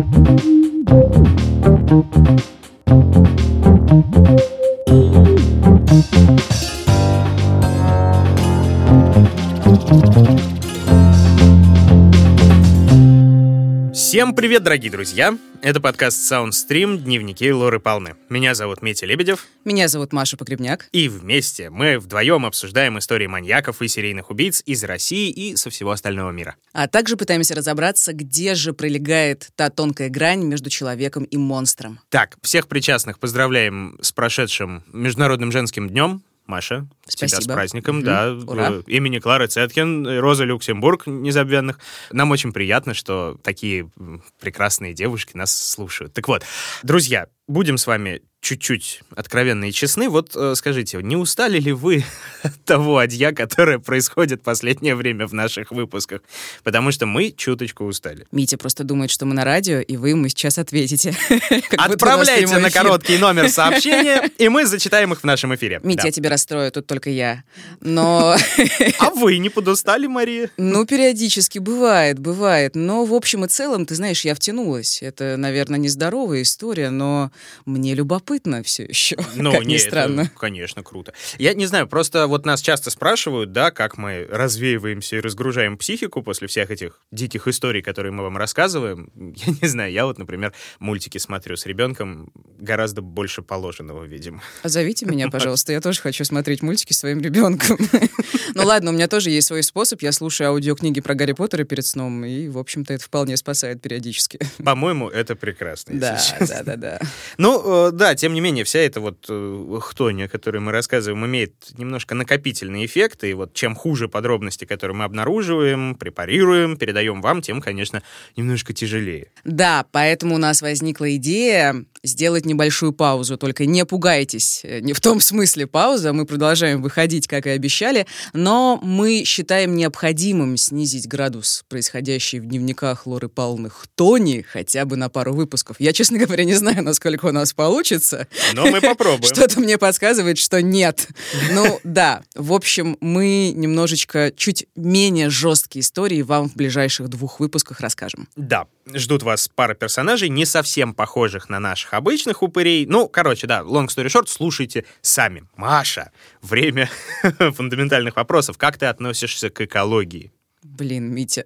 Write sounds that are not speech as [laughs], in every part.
Thank you. Привет, дорогие друзья! Это подкаст Soundstream «Дневники Лоры Палны». Меня зовут Митя Лебедев. Меня зовут Маша Погребняк. И вместе мы вдвоем обсуждаем истории маньяков и серийных убийц из России и со всего остального мира. А также пытаемся разобраться, где же пролегает та тонкая грань между человеком и монстром. Так, всех причастных поздравляем с прошедшим Международным женским днем. Маша, Спасибо. тебя с праздником, Мгм. да. Ура. э, Имени Клары Цеткин, Роза Люксембург, незабвенных. Нам очень приятно, что такие прекрасные девушки нас слушают. Так вот, друзья, будем с вами чуть-чуть откровенны и честны. Вот э, скажите, не устали ли вы от [laughs] того адья, которое происходит в последнее время в наших выпусках? Потому что мы чуточку устали. Митя просто думает, что мы на радио, и вы ему сейчас ответите. [laughs] Отправляйте на короткий номер [laughs] сообщения, и мы зачитаем их в нашем эфире. Митя, Да. я тебя расстрою, тут только я. Но, А вы не подустали, Мария? ну, периодически бывает, бывает. Но в общем и целом, ты знаешь, я втянулась. Это, наверное, нездоровая история, но мне любопытно все еще, [laughs] Ну, как ни не, это, странно. конечно, круто. Я не знаю, просто вот нас часто спрашивают, да, как мы развеиваемся и разгружаем психику после всех этих диких историй, которые мы вам рассказываем. [laughs] Я не знаю, я вот, например, мультики смотрю с ребенком гораздо больше положенного, видимо. А Зовите меня, [laughs] пожалуйста, я тоже хочу смотреть мультики с своим ребенком. Ну ладно, у меня тоже есть свой способ. Я слушаю аудиокниги про Гарри Поттера перед сном, и, в общем-то, это вполне спасает периодически. По-моему, это прекрасно. Да, да, да, да. Ну, э, да, тем не менее, вся эта вот э, хтонь, о которой мы рассказываем, имеет немножко накопительный эффект, и вот чем хуже подробности, которые мы обнаруживаем, препарируем, передаем вам, тем, конечно, немножко тяжелее. Да, поэтому у нас возникла идея сделать небольшую паузу. Только не пугайтесь, э, не в том смысле пауза. Мы продолжаем выходить, как и обещали, но мы считаем необходимым снизить градус, происходящий в дневниках Лоры Павловны Тони, хотя бы на пару выпусков. Я, честно говоря, не знаю, насколько у нас получится. Но мы попробуем. [laughs] Что-то мне подсказывает, что нет. Ну да, в общем, мы немножечко чуть менее жесткие истории вам в ближайших двух выпусках расскажем. Да, ждут вас пара персонажей, не совсем похожих на наших обычных упырей. Ну, короче, да, long story short, слушайте сами. Маша, время [laughs] фундаментальных вопросов. Как ты относишься к экологии? Блин, Митя,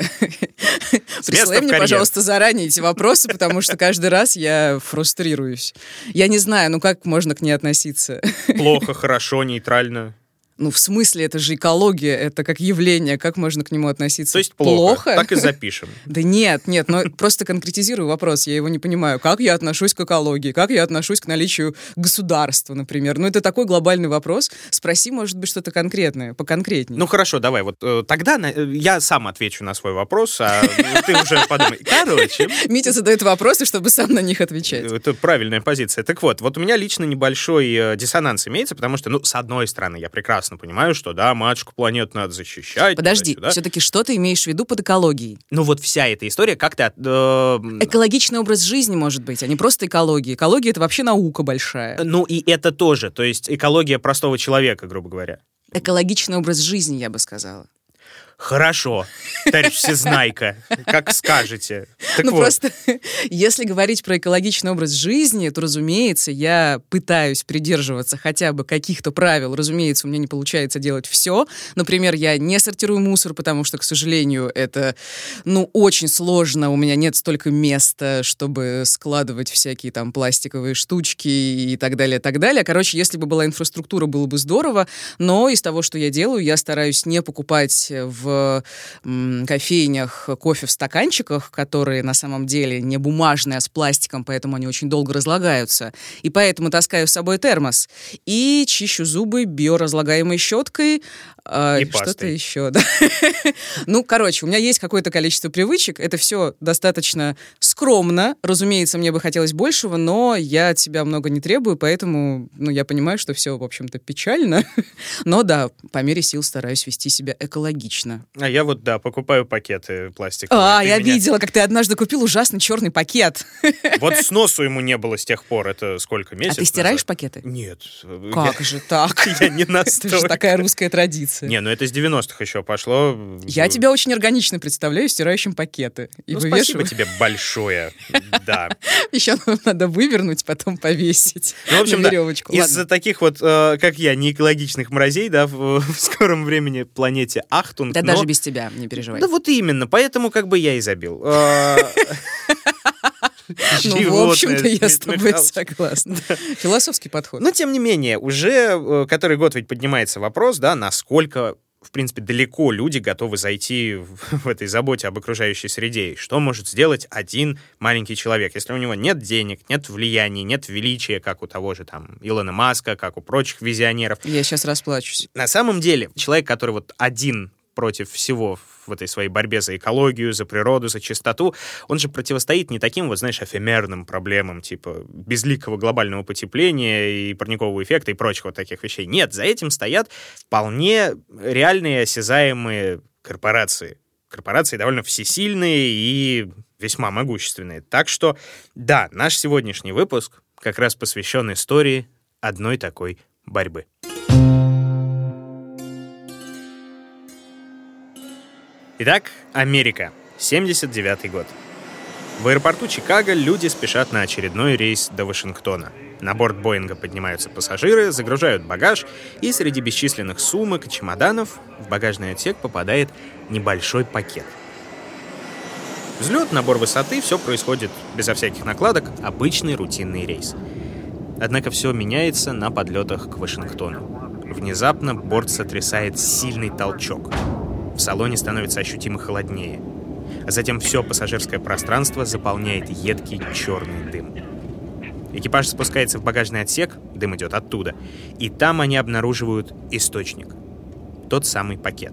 присылай мне, пожалуйста, заранее эти вопросы, потому что каждый раз я фрустрируюсь. Я не знаю, ну как можно к ней относиться? Плохо, хорошо, нейтрально? Ну, в смысле, это же экология, это как явление, как можно к нему относиться? То есть плохо. Так и запишем. [laughs] Да нет, нет, но просто конкретизирую вопрос, я его не понимаю. Как я отношусь к экологии? Как я отношусь к наличию государства, например? Ну, это такой глобальный вопрос. Спроси, может быть, что-то конкретное, поконкретнее. Ну хорошо, давай, вот э, тогда э, я сам отвечу на свой вопрос, а [laughs] ты уже подумай. Короче, Митя задает вопросы, чтобы сам на них отвечать. Это правильная позиция. Так вот, вот у меня лично небольшой э, диссонанс имеется, потому что, ну, с одной стороны, я прекрасно понимаю, что, да, матушку планету надо защищать. Подожди, туда-сюда. все-таки что ты имеешь в виду под экологией? Ну, вот вся эта история как-то... э, Экологичный образ жизни, может быть, а не просто экология. Экология — это вообще наука большая. ну, и это тоже, то есть экология простого человека, грубо говоря. Экологичный образ жизни, я бы сказала. Хорошо, товарищ Всезнайка, как скажете. Так ну вот, просто, если говорить про экологичный образ жизни, то, разумеется, я пытаюсь придерживаться хотя бы каких-то правил. Разумеется, у меня не получается делать все. Например, я не сортирую мусор, потому что, к сожалению, это, ну, очень сложно. У меня нет столько места, чтобы складывать всякие там пластиковые штучки и так далее, так далее. Короче, если бы была инфраструктура, было бы здорово. Но из того, что я делаю, я стараюсь не покупать в кофейнях кофе в стаканчиках, которые на самом деле не бумажные, а с пластиком, поэтому они очень долго разлагаются. И поэтому таскаю с собой термос. И чищу зубы биоразлагаемой щеткой. А, И Что-то еще, [laughs] да. Ну, короче, у меня есть какое-то количество привычек. Это все достаточно скромно. Разумеется, мне бы хотелось большего, но я от себя много не требую, поэтому, ну, я понимаю, что все, в общем-то, печально. [laughs] Но да, по мере сил стараюсь вести себя экологично. а я вот, да, покупаю пакеты пластиковые. А, Ты я меня- видела, как ты однажды купил ужасный черный пакет. [laughs] Вот сносу ему не было с тех пор, это сколько, А месяцев ты стираешь назад? пакеты? Нет. Как же так? Я не Это же настолько. такая русская традиция. Разницы. Не, ну это с 90-х еще пошло. Я тебя очень органично представляю стирающим пакеты. И Ну, вывешиваю. спасибо тебе большое. Да. [laughs] Еще надо вывернуть, потом повесить Ну, в общем, на да, веревочку. из-за Ладно. таких вот, э, как я, неэкологичных мразей, да, в, в скором времени планете Ахтунг. Да но- даже без тебя, не переживай. Да вот именно, поэтому как бы я и забил. [laughs] Ну, в общем-то, я с тобой согласна. Философский подход. Но, тем не менее, уже э, который год ведь поднимается вопрос, да, насколько в принципе, далеко люди готовы зайти в, [laughs] в этой заботе об окружающей среде. И что может сделать один маленький человек, если у него нет денег, нет влияния, нет величия, как у того же там Илона Маска, как у прочих визионеров. Я сейчас расплачусь. На самом деле, человек, который вот один против всего в этой своей борьбе за экологию, за природу, за чистоту, он же противостоит не таким вот, знаешь, эфемерным проблемам, типа безликого глобального потепления и парникового эффекта и прочих вот таких вещей. Нет, за этим стоят вполне реальные осязаемые корпорации. Корпорации довольно всесильные и весьма могущественные. Так что, да, наш сегодняшний выпуск как раз посвящен истории одной такой борьбы. Итак, Америка, 79 год. В аэропорту Чикаго люди спешат на очередной рейс до Вашингтона. На борт Боинга поднимаются пассажиры, загружают багаж, и среди бесчисленных сумок и чемоданов в багажный отсек попадает небольшой пакет. Взлет, набор высоты, все происходит безо всяких накладок, обычный рутинный рейс. Однако все меняется на подлетах к Вашингтону. Внезапно борт сотрясает сильный толчок. В салоне становится ощутимо холоднее. А затем все пассажирское пространство заполняет едкий черный дым. Экипаж спускается в багажный отсек, дым идет оттуда, и там они обнаруживают источник. Тот самый пакет.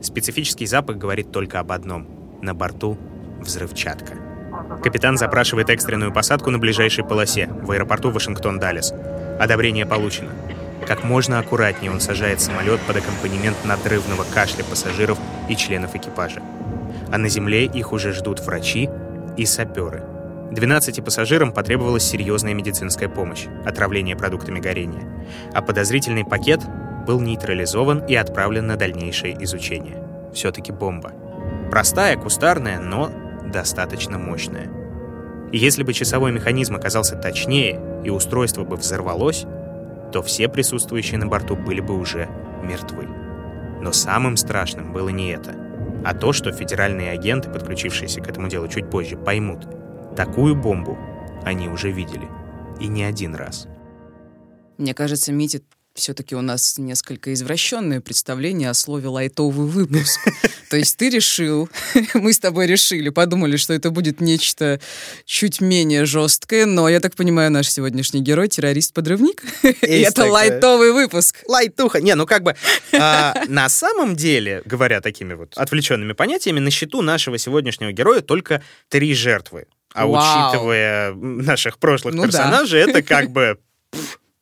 Специфический запах говорит только об одном. На борту взрывчатка. Капитан запрашивает экстренную посадку на ближайшей полосе в аэропорту Вашингтон-Даллес. Одобрение получено. Как можно аккуратнее он сажает самолет под аккомпанемент надрывного кашля пассажиров и членов экипажа. А на земле их уже ждут врачи и саперы. 12 пассажирам потребовалась серьезная медицинская помощь, отравление продуктами горения. А подозрительный пакет был нейтрализован и отправлен на дальнейшее изучение. Все-таки бомба. Простая, кустарная, но достаточно мощная. Если бы часовой механизм оказался точнее и устройство бы взорвалось, то все присутствующие на борту были бы уже мертвы. Но самым страшным было не это, а то, что федеральные агенты, подключившиеся к этому делу чуть позже, поймут, такую бомбу они уже видели. И не один раз. Мне кажется, Митя, все-таки у нас несколько извращенное представление о слове «лайтовый выпуск». То есть ты решил, [laughs] мы с тобой решили, подумали, что это будет нечто чуть менее жесткое, но, я так понимаю, наш сегодняшний герой — террорист-подрывник. И это лайтовый выпуск. Лайтуха. Не, ну как бы а, на самом деле, говоря такими вот отвлеченными понятиями, на счету нашего сегодняшнего героя только три жертвы. А Вау. учитывая наших прошлых Ну да. персонажей, это как бы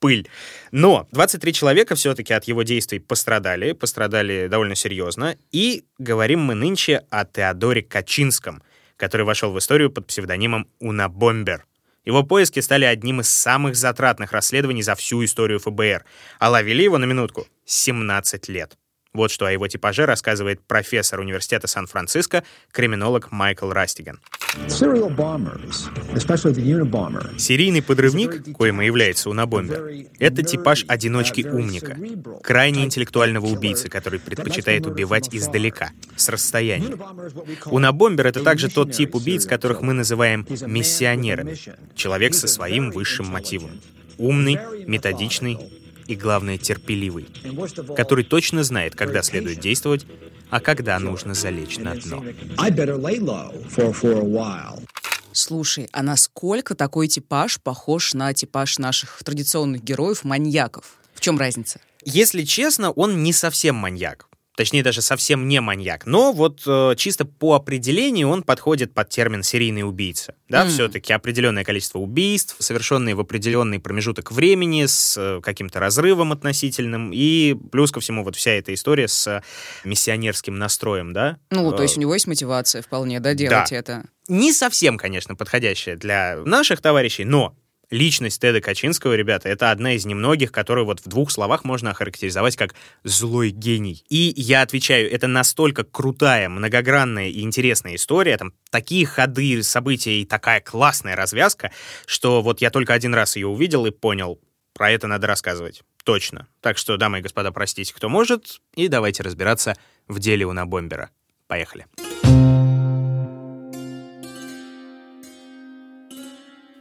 пыль. Но 23 человека все-таки от его действий пострадали, пострадали довольно серьезно. И говорим мы нынче о Теодоре Качинском, который вошел в историю под псевдонимом Унабомбер. Его поиски стали одним из самых затратных расследований за всю историю ФБР, а ловили его на минутку 17 лет. Вот что о его типаже рассказывает профессор университета Сан-Франциско, криминолог Майкл Растиган. Серийный подрывник, коим и является Унабомбер, это типаж одиночки-умника, крайне интеллектуального убийцы, который предпочитает убивать издалека, с расстояния. Унабомбер — это также тот тип убийц, которых мы называем миссионерами. Человек со своим высшим мотивом. Умный, методичный и, главное, терпеливый, который точно знает, когда следует действовать, а когда нужно залечь на дно. Слушай, а насколько такой типаж похож на типаж наших традиционных героев-маньяков? В чем разница? Если честно, он не совсем маньяк. Точнее, даже совсем не маньяк. Но вот э, чисто по определению он подходит под термин серийный убийца. Да, М. все-таки определенное количество убийств, совершенные в определенный промежуток времени, с э, каким-то разрывом относительным. И плюс ко всему вот вся эта история с э, миссионерским настроем, да? Ну, то Э, есть у него есть мотивация вполне, да, делать Да. это. не совсем, конечно, подходящая для наших товарищей, но Личность Теда Качинского, ребята, это одна из немногих, которую вот в двух словах можно охарактеризовать как злой гений. И я отвечаю, это настолько крутая, многогранная и интересная история, там такие ходы события и такая классная развязка, что вот я только один раз ее увидел и понял, про это надо рассказывать. Точно. Так что, дамы и господа, простите, кто может, и давайте разбираться в деле у Бомбера. Поехали.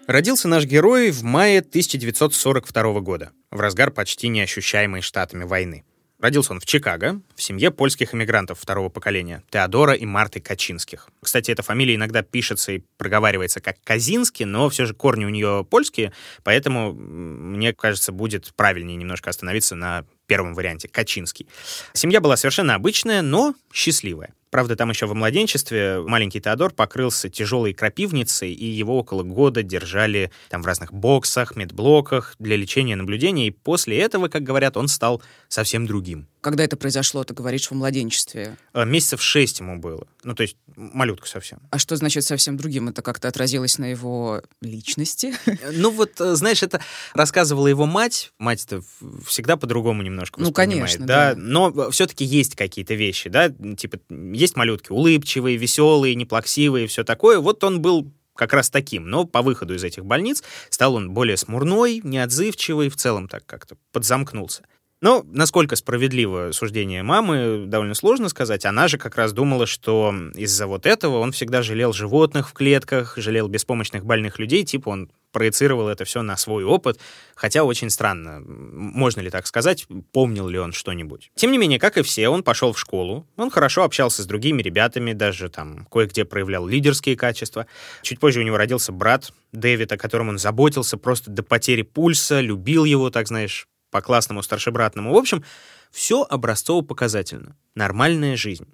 Родился наш герой в мае 1942 года, в разгар почти неощущаемой штатами войны. Родился он в Чикаго, в семье польских иммигрантов второго поколения, Теодора и Марты Качинских. Кстати, эта фамилия иногда пишется и проговаривается как Казинский, но все же корни у нее польские, поэтому, мне кажется, будет правильнее немножко остановиться на первом варианте, Качинский. Семья была совершенно обычная, но счастливая. Правда, там еще во младенчестве маленький Теодор покрылся тяжелой крапивницей, и его около года держали там в разных боксах, медблоках для лечения наблюдений. И после этого, как говорят, он стал совсем другим. Когда это произошло, ты говоришь, в младенчестве? А, месяцев шесть ему было. Ну, то есть малютка совсем. А что значит совсем другим? Это как-то отразилось на его личности? Ну вот, э, знаешь, это рассказывала его мать. Мать-то всегда по-другому немножко Ну, конечно, да. да. Но все-таки есть какие-то вещи, да, типа есть малютки улыбчивые, веселые, неплаксивые, все такое. Вот он был как раз таким. Но по выходу из этих больниц стал он более смурной, неотзывчивый, в целом так как-то подзамкнулся. Но насколько справедливо суждение мамы, довольно сложно сказать. Она же как раз думала, что из-за вот этого он всегда жалел животных в клетках, жалел беспомощных больных людей, типа он проецировал это все на свой опыт, хотя очень странно, можно ли так сказать, помнил ли он что-нибудь. Тем не менее, как и все, он пошел в школу, он хорошо общался с другими ребятами, даже там кое-где проявлял лидерские качества. Чуть позже у него родился брат Дэвид, о котором он заботился просто до потери пульса, любил его, так знаешь, по классному старшебратному. В общем, все образцово-показательно. Нормальная жизнь.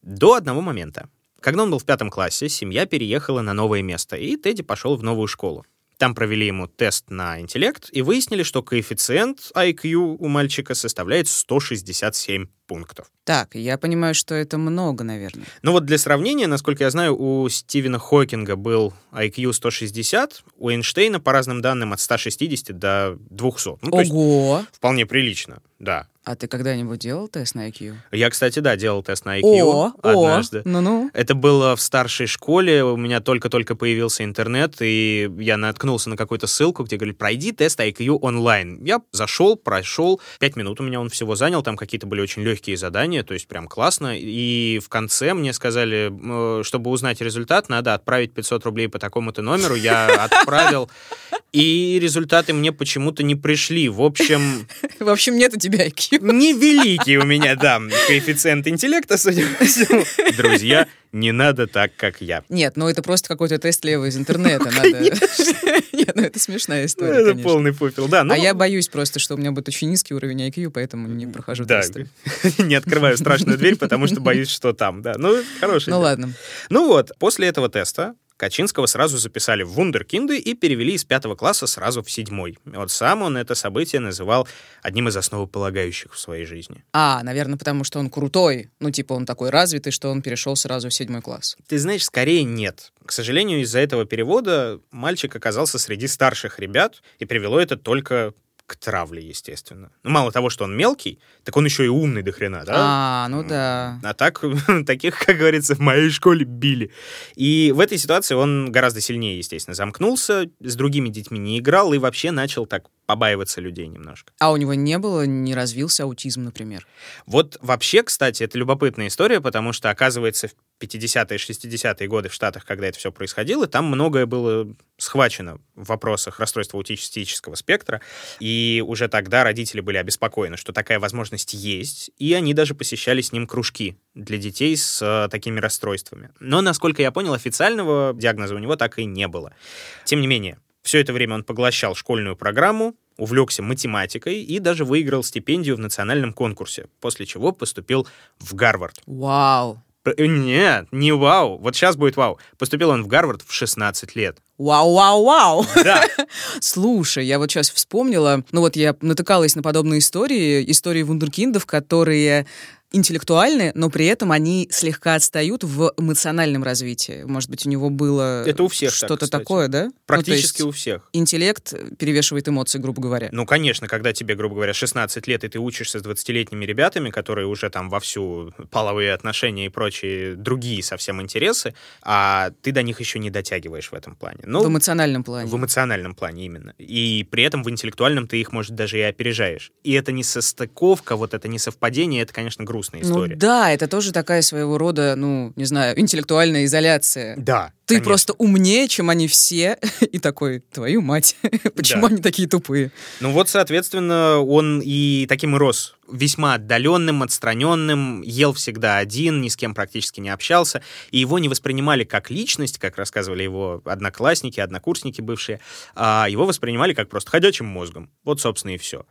До одного момента. Когда он был в пятом классе, семья переехала на новое место, и Тедди пошел в новую школу. Там провели ему тест на интеллект и выяснили, что коэффициент IQ у мальчика составляет 167 пунктов. Так, я понимаю, что это много, наверное. Ну вот для сравнения, насколько я знаю, у Стивена Хокинга был IQ 160, у Эйнштейна, по разным данным, от 160 до 200. Ну, Ого! вполне прилично, да. А ты когда-нибудь делал тест на IQ? Я, кстати, да, делал тест на IQ о, однажды. ну-ну. Это было в старшей школе, у меня только-только появился интернет, и я наткнулся на какую-то ссылку, где говорили, пройди тест IQ онлайн. Я зашел, прошел, пять минут у меня он всего занял, там какие-то были очень легкие задания, то есть прям классно. И в конце мне сказали, чтобы узнать результат, надо отправить 500 рублей по такому-то номеру. Я [laughs] отправил, и результаты мне почему-то не пришли. В общем... В общем, нет у тебя IQ. Невеликий у меня, да, коэффициент интеллекта, судя по всему. Друзья, не надо так, как я. Нет, ну это просто какой-то тест левый из интернета. Надо... Нет, ну это смешная история, Это конечно. полный пупел, да. Ну... А я боюсь просто, что у меня будет очень низкий уровень IQ, поэтому не прохожу да. тесты. не открываю страшную дверь, потому что боюсь, что там, да. Ну, хороший. Ну ладно. Ну вот, после этого теста Качинского сразу записали в вундеркинды и перевели из пятого класса сразу в седьмой. Вот сам он это событие называл одним из основополагающих в своей жизни. А, наверное, потому что он крутой. Ну, типа он такой развитый, что он перешел сразу в седьмой класс. Ты знаешь, скорее нет. К сожалению, из-за этого перевода мальчик оказался среди старших ребят, и привело это только к травле, естественно. Ну, мало того, что он мелкий, так он еще и умный до хрена, да? А, ну да. А так, [laughs] таких, как говорится, в моей школе били. И в этой ситуации он гораздо сильнее, естественно, замкнулся, с другими детьми не играл и вообще начал так побаиваться людей немножко. А у него не было, не развился аутизм, например? Вот вообще, кстати, это любопытная история, потому что, оказывается, в 50-е, 60-е годы в Штатах, когда это все происходило, там многое было схвачено в вопросах расстройства аутистического спектра, и уже тогда родители были обеспокоены, что такая возможность есть, и они даже посещали с ним кружки для детей с э, такими расстройствами. Но, насколько я понял, официального диагноза у него так и не было. Тем не менее, все это время он поглощал школьную программу, увлекся математикой и даже выиграл стипендию в национальном конкурсе, после чего поступил в Гарвард. Вау! Э, нет, не вау. Вот сейчас будет вау. Поступил он в Гарвард в 16 лет. Вау-вау-вау! Да. [laughs] Слушай, я вот сейчас вспомнила, ну вот я натыкалась на подобные истории, истории вундеркиндов, которые интеллектуальны, но при этом они слегка отстают в эмоциональном развитии. Может быть, у него было Это у всех так, что-то кстати. такое, да? Ну, Практически есть у всех. интеллект перевешивает эмоции, грубо говоря. Ну, конечно, когда тебе, грубо говоря, 16 лет, и ты учишься с 20-летними ребятами, которые уже там вовсю половые отношения и прочие другие совсем интересы, а ты до них еще не дотягиваешь в этом плане. Ну, в эмоциональном плане. В эмоциональном плане именно. И при этом в интеллектуальном ты их, может, даже и опережаешь. И это не состыковка, вот это не совпадение, это, конечно, грустная история. Ну да, это тоже такая своего рода, ну, не знаю, интеллектуальная изоляция. Да. Ты конечно. просто умнее, чем они все, [laughs] и такой, твою мать, [laughs] почему Да. они такие тупые? Ну вот, соответственно, он и таким и рос. Весьма отдаленным, отстраненным, ел всегда один, ни с кем практически не общался, и его не воспринимали как личность, как рассказывали его одноклассники, однокурсники бывшие, а его воспринимали как просто ходячим мозгом. Вот, собственно, и все.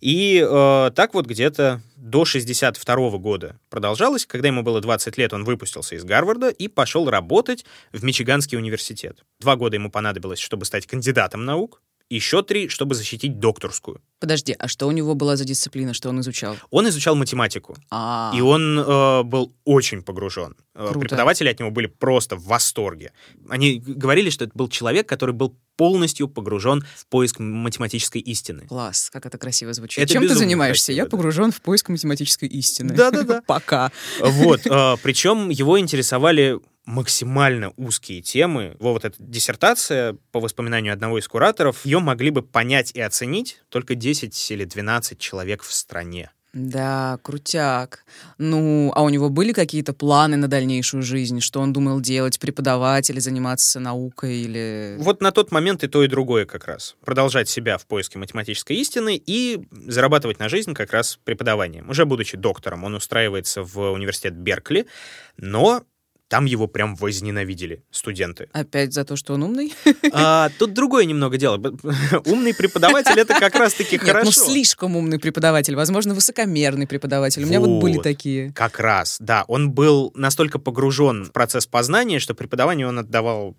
И э, так вот где-то до 62 года продолжалось. Когда ему было 20 лет, он выпустился из Гарварда и пошел работать в Мичиганский университет. Два года ему понадобилось, чтобы стать кандидатом наук, еще три, чтобы защитить докторскую. Подожди, а что у него была за дисциплина, что он изучал? Он изучал математику, А, и он э, был очень погружен. Э, Круто. Преподаватели от него были просто в восторге. Они говорили, что это был человек, который был полностью погружен в поиск математической истины. класс, как это красиво звучит. Это Чем ты занимаешься? красиво, Я да. погружен в поиск математической истины. Да-да-да. [laughs] Пока. Вот. э, Причем его интересовали максимально узкие темы. Во, Вот эта диссертация, по воспоминанию одного из кураторов, ее могли бы понять и оценить только 10 или 12 человек в стране. Да, крутяк. Ну, а у него были какие-то планы на дальнейшую жизнь? Что он думал делать? Преподавать или заниматься наукой? Или... Вот на тот момент и то, и другое как раз. Продолжать себя в поиске математической истины и зарабатывать на жизнь как раз преподаванием. Уже будучи доктором, он устраивается в университет Беркли, но там его прям возненавидели студенты. Опять за то, что он умный? [laughs] А, тут другое немного дело. [laughs] Умный преподаватель — это как раз-таки Нет, хорошо. ну слишком умный преподаватель. Возможно, высокомерный преподаватель. У меня вот были такие. Как раз, да. Он был настолько погружен в процесс познания, что преподаванию он отдавал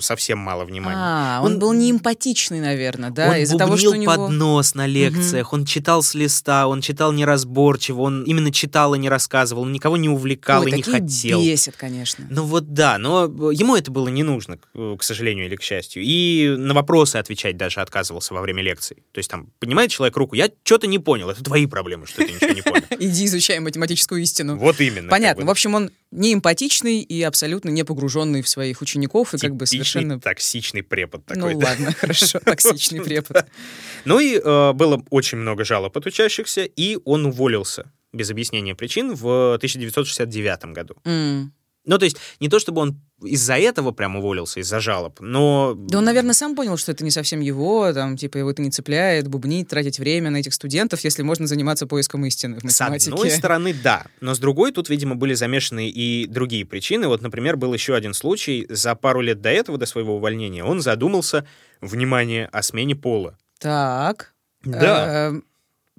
совсем мало внимания. А, он, Он- был неэмпатичный, наверное, да? он того, бубнил что у него... под нос на лекциях, он читал с листа, он читал неразборчиво, он именно читал и не рассказывал, он никого не увлекал Ой, и не хотел. бесит, конечно. Ну вот да, но э, ему это было не нужно, к к сожалению или к счастью. И на вопросы отвечать даже отказывался во время лекций. То есть там поднимает человек руку, я что-то не понял, это твои проблемы, что ты ничего не понял. [laughs] Иди изучай математическую истину. Вот именно. Понятно. В общем, он не эмпатичный и абсолютно не погруженный в своих учеников, и как бы совершенно... токсичный препод Ну такой. да. ладно, [laughs] хорошо, токсичный [laughs] препод. Ну и э, было очень много жалоб от учащихся, и он уволился без объяснения причин в 1969 году. М. Ну, то есть не то, чтобы он из-за этого прям уволился, из-за жалоб, но... Да он, наверное, сам понял, что это не совсем его, там, типа, его это не цепляет, бубнить, тратить время на этих студентов, если можно заниматься поиском истины в С математике. одной [laughs] стороны, да, но с другой тут, видимо, были замешаны и другие причины. Вот, например, был еще один случай. За пару лет до этого, до своего увольнения, он задумался, внимание, о смене пола. Так. Да. э,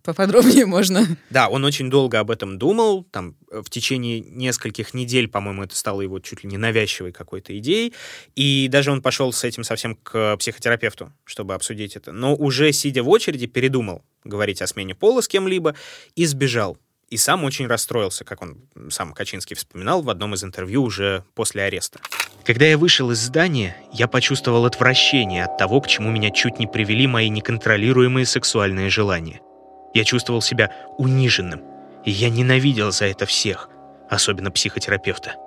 Поподробнее можно. Да, он очень долго об этом думал, там, э, в течение нескольких недель, по-моему, это стало его чуть ли не навязчивой какой-то идеей, и даже он пошел с этим совсем к психотерапевту, чтобы обсудить это, но уже сидя в очереди передумал говорить о смене пола с кем-либо и сбежал. И сам очень расстроился, как он сам Качинский вспоминал в одном из интервью уже после ареста. Когда я вышел из здания, я почувствовал отвращение от того, к чему меня чуть не привели мои неконтролируемые сексуальные желания. Я чувствовал себя униженным, и я ненавидел за это всех, особенно психотерапевта.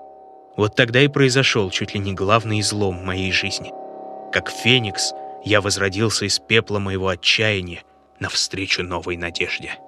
Вот тогда и произошел чуть ли не главный излом моей жизни. Как феникс, я возродился из пепла моего отчаяния навстречу новой надежде.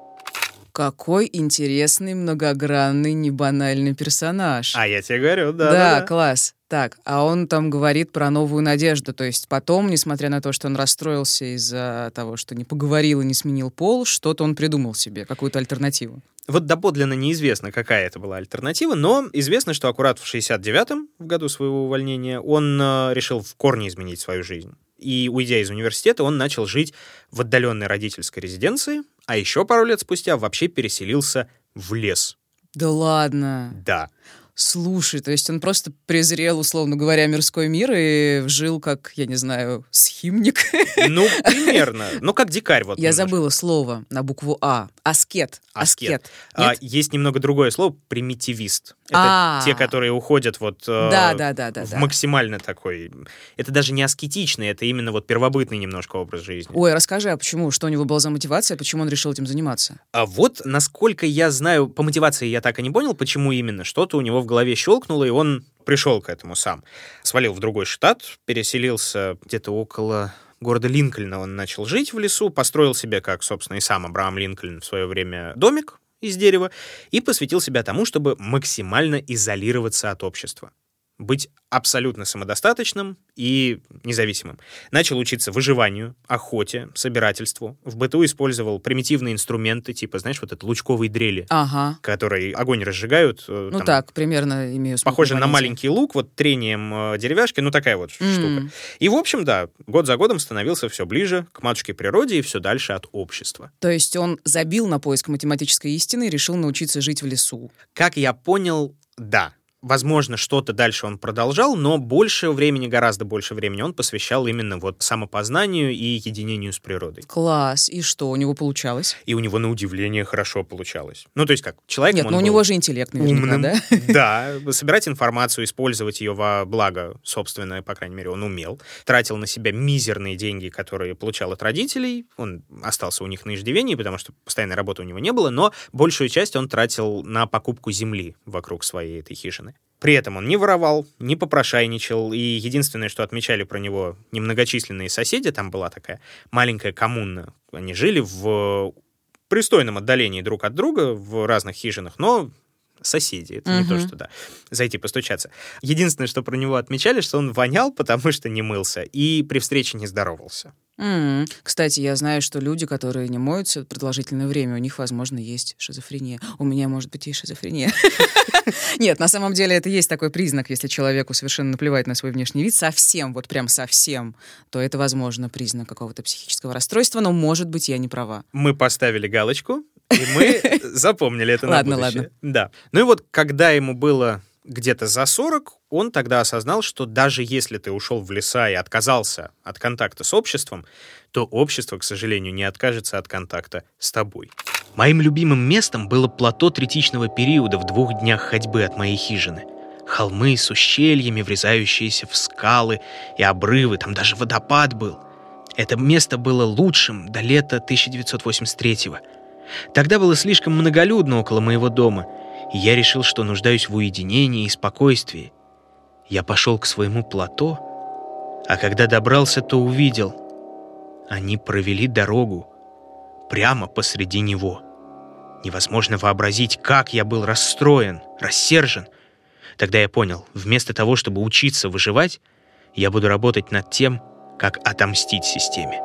Какой интересный, многогранный, небанальный персонаж. А я тебе говорю, да. да, класс. Так, а он там говорит про новую надежду. То есть потом, несмотря на то, что он расстроился из-за того, что не поговорил и не сменил пол, что-то он придумал себе, какую-то альтернативу. Вот доподлинно неизвестно, какая это была альтернатива, но известно, что аккурат в 69-м, в году своего увольнения, он э, решил в корне изменить свою жизнь. И, уйдя из университета, он начал жить в отдаленной родительской резиденции, а еще пару лет спустя вообще переселился в лес. Да ладно. Да. Слушай, то есть он просто презрел, условно говоря, мирской мир и жил как, я не знаю, схимник. Ну, [laughs] примерно. Ну, как дикарь вот. Я немножко. забыла слово на букву А. Аскет. Аскет. Аскет. А, есть немного другое слово примитивист. Это А. те, которые уходят вот э, Да, да, да, да, в да. максимально такой. Это даже не аскетичный, это именно вот первобытный немножко образ жизни. Ой, расскажи, а почему? Что у него была за мотивация? Почему он решил этим заниматься? А вот, насколько я знаю, по мотивации я так и не понял, почему именно. Что-то у него в голове щелкнуло, и он пришел к этому сам. Свалил в другой штат, переселился где-то около города Линкольна. Он начал жить в лесу, построил себе, как, собственно, и сам Абрахам Линкольн в свое время, домик из дерева и посвятил себя тому, чтобы максимально изолироваться от общества. Быть абсолютно самодостаточным и независимым. Начал учиться выживанию, охоте, собирательству. В быту использовал примитивные инструменты, типа, знаешь, вот это лучковые дрели, Ага. которые огонь разжигают. э, Ну там, так, примерно имею смысл. Похоже на маленький лук, вот трением э, деревяшки, ну такая вот штука. И, в общем, да, год за годом становился все ближе к матушке природе и все дальше от общества. То есть он забил на поиск математической истины и решил научиться жить в лесу. Как я понял, да. Возможно, что-то дальше он продолжал, но больше времени, гораздо больше времени он посвящал именно вот самопознанию и единению с природой. Класс. И что, у него получалось? И у него, на удивление, хорошо получалось. Ну, то есть как, человек Нет, он ну у него же интеллект наверняка, умным. да? [laughs] Да, собирать информацию, использовать ее во благо собственное, по крайней мере, он умел. Тратил на себя мизерные деньги, которые получал от родителей. Он остался у них на иждивении, потому что постоянной работы у него не было, но большую часть он тратил на покупку земли вокруг своей этой хижины. При этом он не воровал, не попрошайничал, и единственное, что отмечали про него немногочисленные соседи, там была такая маленькая коммуна, они жили в пристойном отдалении друг от друга в разных хижинах, но соседи, это не то, что да, зайти постучаться. Единственное, что про него отмечали, что он вонял, потому что не мылся, и при встрече не здоровался. Кстати, я знаю, что люди, которые не моются продолжительное время, у них, возможно, есть шизофрения. У меня, может быть, и шизофрения. [laughs] [laughs] Нет, на самом деле это есть такой признак, если человеку совершенно наплевать на свой внешний вид, совсем, вот прям совсем, то это, возможно, признак какого-то психического расстройства, но, может быть, я не права. Мы поставили галочку, и мы [laughs] запомнили это на Ладно, будущее. ладно. Да. Ну и вот, когда ему было где-то за 40, он тогда осознал, что даже если ты ушел в леса и отказался от контакта с обществом, то общество, к сожалению, не откажется от контакта с тобой. Моим любимым местом было плато третичного периода в двух днях ходьбы от моей хижины. Холмы с ущельями, врезающиеся в скалы и обрывы, там даже водопад был. Это место было лучшим до лета 1983-го. Тогда было слишком многолюдно около моего дома, и я решил, что нуждаюсь в уединении и спокойствии. Я пошел к своему плато, а когда добрался, то увидел. Они провели дорогу прямо посреди него. Невозможно вообразить, как я был расстроен, рассержен. Тогда я понял, вместо того, чтобы учиться выживать, я буду работать над тем, как отомстить системе,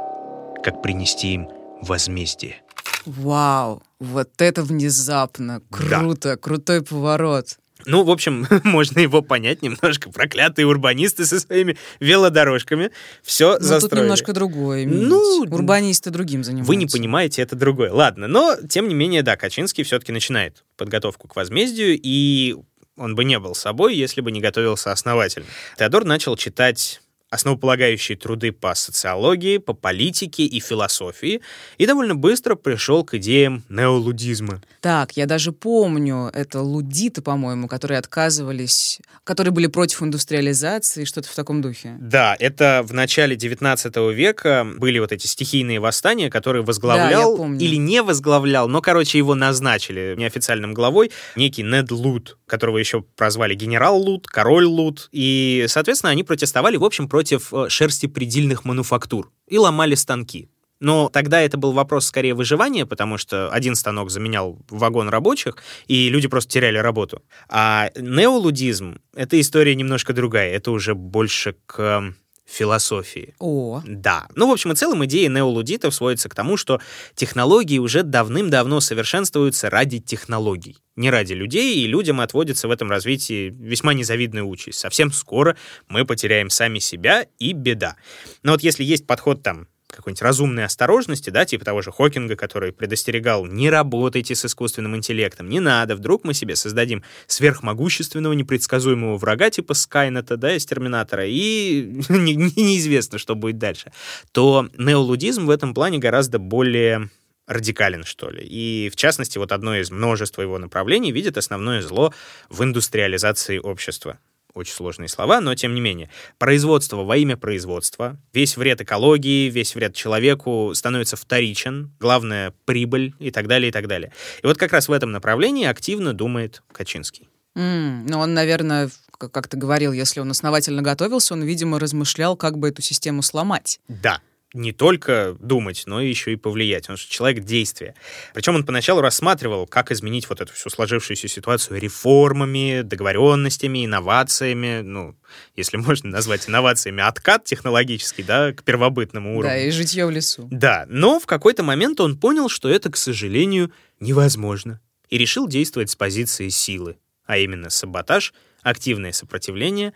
как принести им возмездие. Вау, вот это внезапно, круто, крутой поворот. Ну, в общем, [laughs] можно его понять немножко. Проклятые урбанисты со своими велодорожками все Но застроили. Ну, тут немножко другое. Ну, урбанисты другим занимаются. Вы не понимаете, это другое. Ладно, но, тем не менее, да, Качинский все-таки начинает подготовку к возмездию, и он бы не был собой, если бы не готовился основательно. Теодор начал читать основополагающие труды по социологии, по политике и философии, и довольно быстро пришел к идеям неолудизма. Так, я даже помню, это лудиты, по-моему, которые отказывались, которые были против индустриализации, что-то в таком духе. Да, это в начале 19 века были вот эти стихийные восстания, которые возглавлял помню. или не возглавлял, но, короче, его назначили неофициальным главой некий Нед Лут, которого еще прозвали генерал Лут, король Лут, и, соответственно, они протестовали, в общем, против э, шерстепредельных мануфактур и ломали станки. Но тогда это был вопрос скорее выживания, потому что один станок заменял вагон рабочих, и люди просто теряли работу. А неолудизм — это история немножко другая. Это уже больше к философии. О, Да. Ну, в общем и целом, идея неолудитов сводится к тому, что технологии уже давным-давно совершенствуются ради технологий, не ради людей, и людям отводится в этом развитии весьма незавидная участь. Совсем скоро мы потеряем сами себя, и беда. Но вот если есть подход там какой-нибудь разумной осторожности, да, типа того же Хокинга, который предостерегал, не работайте с искусственным интеллектом, не надо, вдруг мы себе создадим сверхмогущественного, непредсказуемого врага типа Скайнета, да, из Терминатора, и [laughs] не, неизвестно, что будет дальше, то неолудизм в этом плане гораздо более радикален, что ли. И, в частности, вот одно из множества его направлений видит основное зло в индустриализации общества очень сложные слова, но тем не менее. Производство во имя производства, весь вред экологии, весь вред человеку становится вторичен, главное — прибыль и так далее, и так далее. И вот как раз в этом направлении активно думает Качинский. Mm, ну, он, наверное, как ты говорил, если он основательно готовился, он, видимо, размышлял, как бы эту систему сломать. Да, не только думать, но еще и повлиять. Он же человек действия. Причем он поначалу рассматривал, как изменить вот эту всю сложившуюся ситуацию реформами, договоренностями, инновациями, ну, если [laughs] можно назвать инновациями, откат технологический, да, к первобытному уровню. Да, и житье в лесу. Да, но в какой-то момент он понял, что это, к сожалению, невозможно. И решил действовать с позиции силы, а именно саботаж, активное сопротивление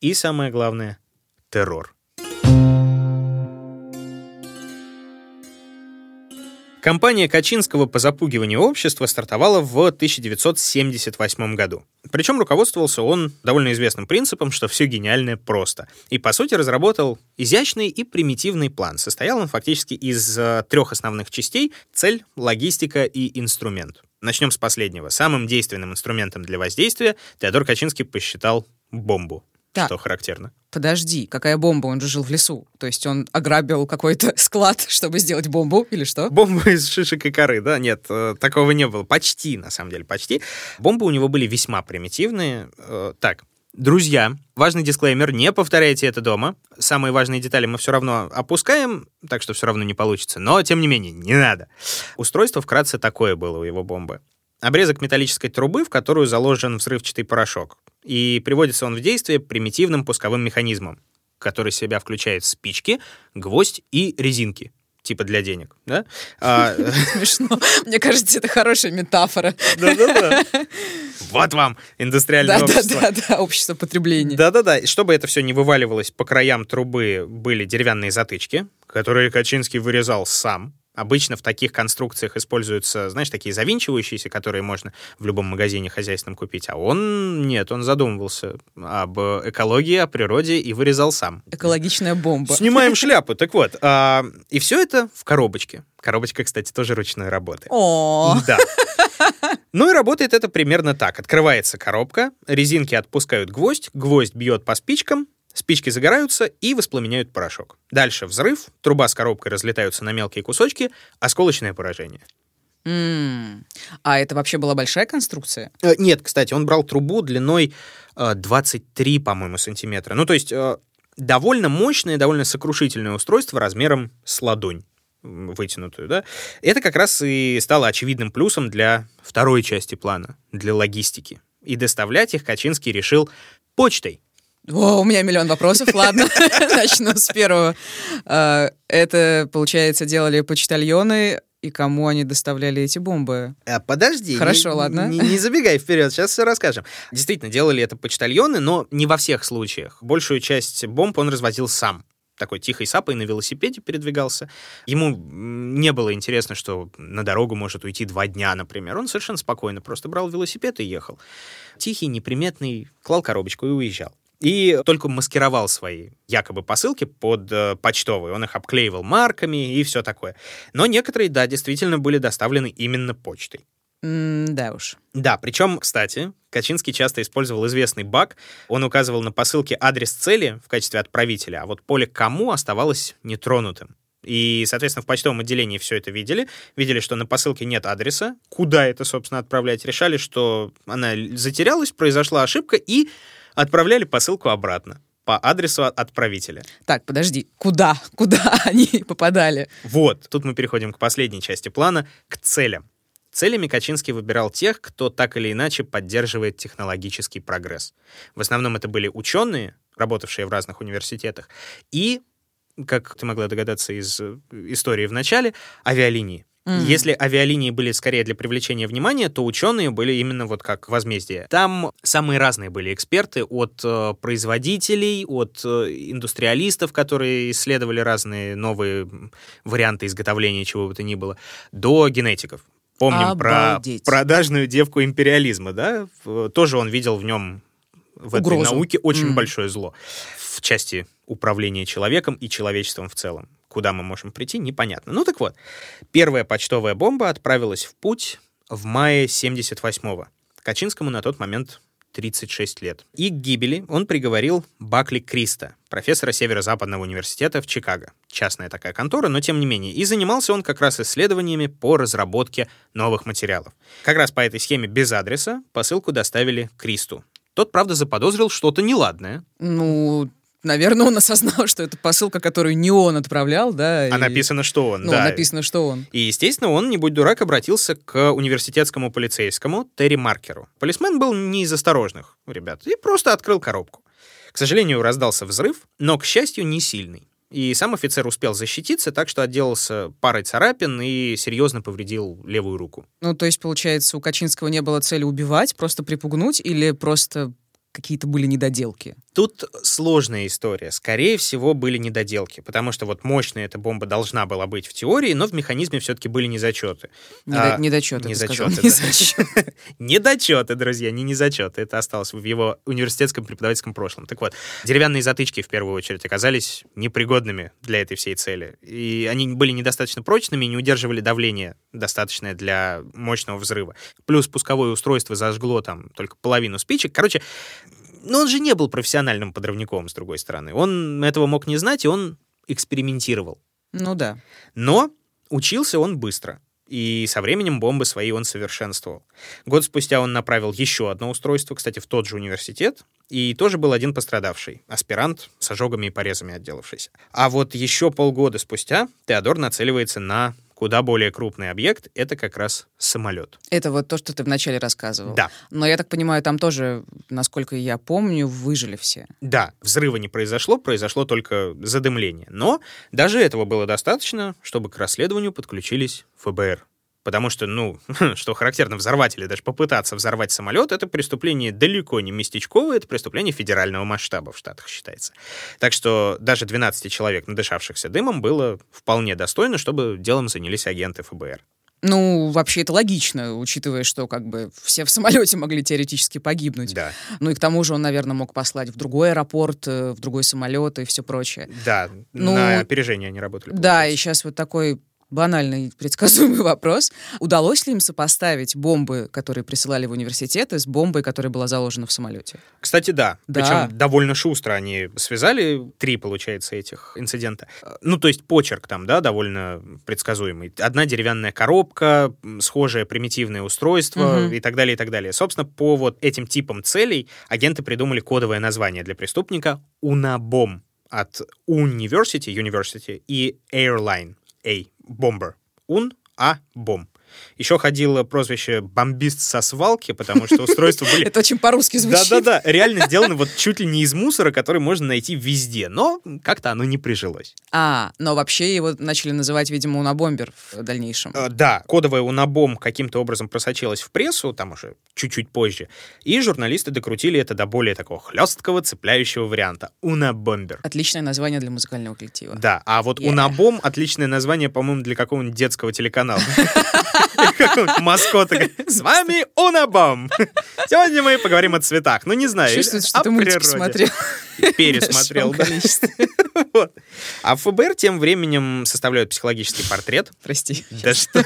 и, самое главное, террор. Компания Качинского по запугиванию общества стартовала в 1978 году. Причем руководствовался он довольно известным принципом, что все гениальное просто. И, по сути, разработал изящный и примитивный план. Состоял он фактически из uh, трех основных частей — цель, логистика и инструмент. Начнем с последнего. Самым действенным инструментом для воздействия Теодор Качинский посчитал бомбу так. что характерно. Подожди, какая бомба? Он же жил в лесу. То есть он ограбил какой-то [laughs] склад, чтобы сделать бомбу или что? Бомба из шишек и коры, да? Нет, э, такого не было. Почти, на самом деле, почти. Бомбы у него были весьма примитивные. Э, так, Друзья, важный дисклеймер, не повторяйте это дома. Самые важные детали мы все равно опускаем, так что все равно не получится. Но, тем не менее, не надо. Устройство вкратце такое было у его бомбы. Обрезок металлической трубы, в которую заложен взрывчатый порошок и приводится он в действие примитивным пусковым механизмом, который в себя включает спички, гвоздь и резинки типа для денег, да? А, [laughs] Смешно. Мне кажется, это хорошая метафора. Да-да-да. [laughs] Вот вам индустриальное да, общество. Да-да-да, общество потребления. Да-да-да. Чтобы это все не вываливалось по краям трубы, были деревянные затычки, которые Качинский вырезал сам. Обычно в таких конструкциях используются, знаешь, такие завинчивающиеся, которые можно в любом магазине хозяйственном купить. А он, нет, он задумывался об экологии, о природе и вырезал сам. Экологичная бомба. Снимаем шляпу. Так вот, а, и все это в коробочке. Коробочка, кстати, тоже ручной работы. О, Да. Ну и работает это примерно так. Открывается коробка, резинки отпускают гвоздь, гвоздь бьет по спичкам, Спички загораются и воспламеняют порошок. Дальше взрыв, труба с коробкой разлетаются на мелкие кусочки, осколочное поражение. Mm. А это вообще была большая конструкция? Э, нет, кстати, он брал трубу длиной э, 23, по-моему, сантиметра. Ну, то есть э, довольно мощное, довольно сокрушительное устройство размером с ладонь вытянутую, да, это как раз и стало очевидным плюсом для второй части плана, для логистики. И доставлять их Качинский решил почтой. О, у меня миллион вопросов, [laughs] ладно, [laughs] начну с первого. А, это, получается, делали почтальоны, и кому они доставляли эти бомбы? А, подожди. Хорошо, не, ладно. Не, не [laughs] забегай вперед, сейчас все расскажем. Действительно, делали это почтальоны, но не во всех случаях. Большую часть бомб он развозил сам такой тихой сапой на велосипеде передвигался. Ему не было интересно, что на дорогу может уйти два дня, например. Он совершенно спокойно просто брал велосипед и ехал. Тихий, неприметный, клал коробочку и уезжал и только маскировал свои якобы посылки под э, почтовые. Он их обклеивал марками и все такое. Но некоторые, да, действительно были доставлены именно почтой. Mm, да уж. Да, причем, кстати, Качинский часто использовал известный баг. Он указывал на посылке адрес цели в качестве отправителя, а вот поле «кому» оставалось нетронутым. И, соответственно, в почтовом отделении все это видели. Видели, что на посылке нет адреса. Куда это, собственно, отправлять? Решали, что она затерялась, произошла ошибка, и отправляли посылку обратно по адресу отправителя. Так, подожди, куда? [laughs] Куда они попадали? Вот, тут мы переходим к последней части плана, к целям. Целями Качинский выбирал тех, кто так или иначе поддерживает технологический прогресс. В основном это были ученые, работавшие в разных университетах, и, как ты могла догадаться из э, истории в начале, авиалинии. Мгм. Если авиалинии были скорее для привлечения внимания, то ученые были именно вот как возмездие. Там самые разные были эксперты, от э, производителей, от э, индустриалистов, которые исследовали разные новые варианты изготовления чего бы то ни было, до генетиков. Помним про Обалдеть. продажную девку империализма, да? Тоже он видел в нем в этой Угрозу. науке очень Мгм. большое зло в части управления человеком и человечеством в целом. Куда мы можем прийти, непонятно. Ну так вот, первая почтовая бомба отправилась в путь в мае 78-го. Качинскому на тот момент 36 лет. И к гибели он приговорил Бакли Криста, профессора Северо-Западного университета в Чикаго. Частная такая контора, но тем не менее. И занимался он как раз исследованиями по разработке новых материалов. Как раз по этой схеме без адреса посылку доставили Кристу. Тот, правда, заподозрил что-то неладное, Ну, наверное, он осознал, что это посылка, которую не он отправлял, да. а и- написано, что он. Ну, да. написано, что он. И, естественно, он, не будь дурак, обратился к университетскому полицейскому Терри Маркеру. Полисмен был не из осторожных ребят и просто открыл коробку. К сожалению, раздался взрыв, но, к счастью, не сильный. И сам офицер успел защититься, так что отделался парой царапин и серьезно повредил левую руку. Ну, то есть, получается, у Качинского не было цели убивать, просто припугнуть, или просто какие-то были недоделки? Тут сложная история. Скорее всего, были недоделки, потому что вот мощная эта бомба должна была быть в теории, но в механизме все-таки были незачеты. Недо- А, недочеты, недочеты, да. Незачеты. [laughs] Недочеты, друзья, не незачеты. Это осталось в его университетском преподавательском прошлом. Так вот, деревянные затычки, в первую очередь, оказались непригодными для этой всей цели. И они были недостаточно прочными, не удерживали давление достаточное для мощного взрыва. Плюс пусковое устройство зажгло там только половину спичек. Короче, но он же не был профессиональным подрывником, с другой стороны. Он этого мог не знать, и он экспериментировал. Ну да. Но учился он быстро. И со временем бомбы свои он совершенствовал. Год спустя он направил еще одно устройство, кстати, в тот же университет, и тоже был один пострадавший, аспирант с ожогами и порезами отделавшийся. А вот еще полгода спустя Теодор нацеливается на куда более крупный объект, это как раз самолет. Это вот то, что ты вначале рассказывал. Да. Но я так понимаю, там тоже, насколько я помню, выжили все. Да, взрыва не произошло, произошло только задымление. Но даже этого было достаточно, чтобы к расследованию подключились ФБР. Потому что, ну, [laughs] что характерно, взорвать или даже попытаться взорвать самолет — это преступление далеко не местечковое, это преступление федерального масштаба в Штатах считается. Так что даже 12 человек, надышавшихся дымом, было вполне достойно, чтобы делом занялись агенты ФБР. Ну, вообще это логично, учитывая, что как бы все в самолете могли теоретически погибнуть. Да, Ну и к тому же он, наверное, мог послать в другой аэропорт, э, в другой самолет и все прочее. да, Ну, на опережение они работали. Да, и получается. сейчас вот такой банальный, предсказуемый [laughs] вопрос. Удалось ли им сопоставить бомбы, которые присылали в университеты, с бомбой, которая была заложена в самолете? Кстати, да. Да. Причем довольно шустро они связали три, получается, этих инцидента. Ну, то есть почерк там, да, довольно предсказуемый. Одна деревянная коробка, схожее примитивное устройство Мгм. и так далее, и так далее. Собственно, по вот этим типам целей агенты придумали кодовое название для преступника «Унабом» от University, University и Airline, A. Bomber. Un A. Bomb. Еще ходило прозвище «бомбист со свалки», потому что устройства были [laughs] Это очень по-русски звучит. да-да-да, реально сделано вот чуть ли не из мусора, который можно найти везде, но как-то оно не прижилось. А, но вообще его начали называть, видимо, унабомбер в дальнейшем. Э, Да, кодовая унабом каким-то образом просочилась в прессу, там уже чуть-чуть позже, и журналисты докрутили это до более такого хлесткого, цепляющего варианта — унабомбер. Отличное название для музыкального коллектива. Да, а вот Yeah. унабом — отличное название, по-моему, для какого-нибудь детского телеканала. [laughs] [laughs] Маскота. С вами Унабом. Сегодня мы поговорим о цветах. Ну, не знаю, Чувствуется, что ты мультики смотрел. Пересмотрел, да. [laughs] Вот. А ФБР тем временем составляют психологический портрет. Прости. Да что?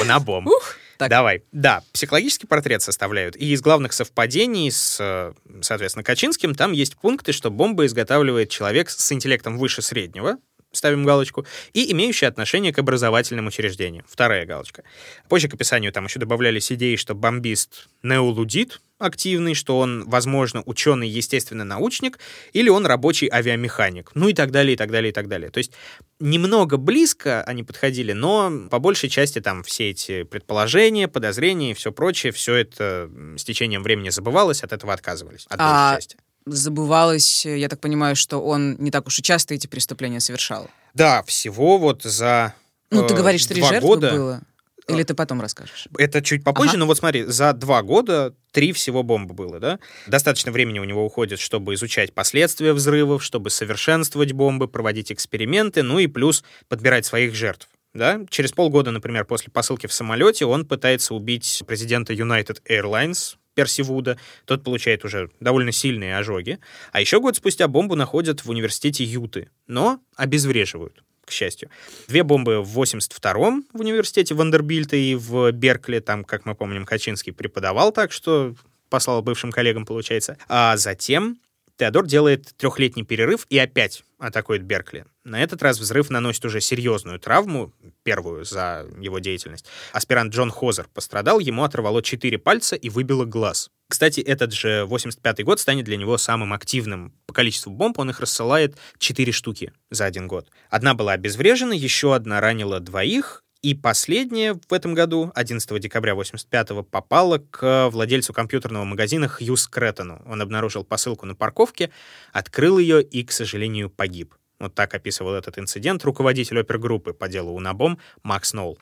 Унабом. Так. Давай. Да, психологический портрет составляют. И из главных совпадений с, соответственно, Качинским там есть пункты, что бомбы изготавливает человек с интеллектом выше среднего, ставим галочку, и имеющий отношение к образовательным учреждениям. Вторая галочка. Позже к описанию там еще добавлялись идеи, что бомбист неолудит активный, что он, возможно, ученый, естественно, научник, или он рабочий авиамеханик, ну и так далее, и так далее, и так далее. То есть немного близко они подходили, но по большей части там все эти предположения, подозрения и все прочее, все это с течением времени забывалось, от этого отказывались, от А- большей части. Забывалось, э, я так понимаю, что он не так уж и часто эти преступления совершал. Да, всего вот за Ну, ты э, говоришь, три жертвы года. было? Или ты потом расскажешь? Это чуть попозже, Ага. но вот смотри, за два года три всего бомбы было, да? Достаточно времени у него уходит, чтобы изучать последствия взрывов, чтобы совершенствовать бомбы, проводить эксперименты, ну и плюс подбирать своих жертв. Да? Через полгода, например, после посылки в самолете он пытается убить президента United Airlines Перси Вуда. Тот получает уже довольно сильные ожоги. А еще год спустя бомбу находят в университете Юты, но обезвреживают к счастью. Две бомбы в 82-м в университете Вандербильта и в Беркли. Там, как мы помним, Качинский преподавал так, что послал бывшим коллегам, получается. А затем Теодор делает трехлетний перерыв и опять атакует Беркли. На этот раз взрыв наносит уже серьезную травму, первую за его деятельность. Аспирант Джон Хозер пострадал, ему оторвало четыре пальца и выбило глаз. Кстати, этот же 85-й год станет для него самым активным по количеству бомб. Он их рассылает 4 штуки за один год. Одна была обезврежена, еще одна ранила двоих, и последняя в этом году, 11 декабря 85-го, попала к владельцу компьютерного магазина Хью Скреттону. Он обнаружил посылку на парковке, открыл ее и, к сожалению, погиб. Вот так описывал этот инцидент руководитель опергруппы по делу Унабом Макс Ноул.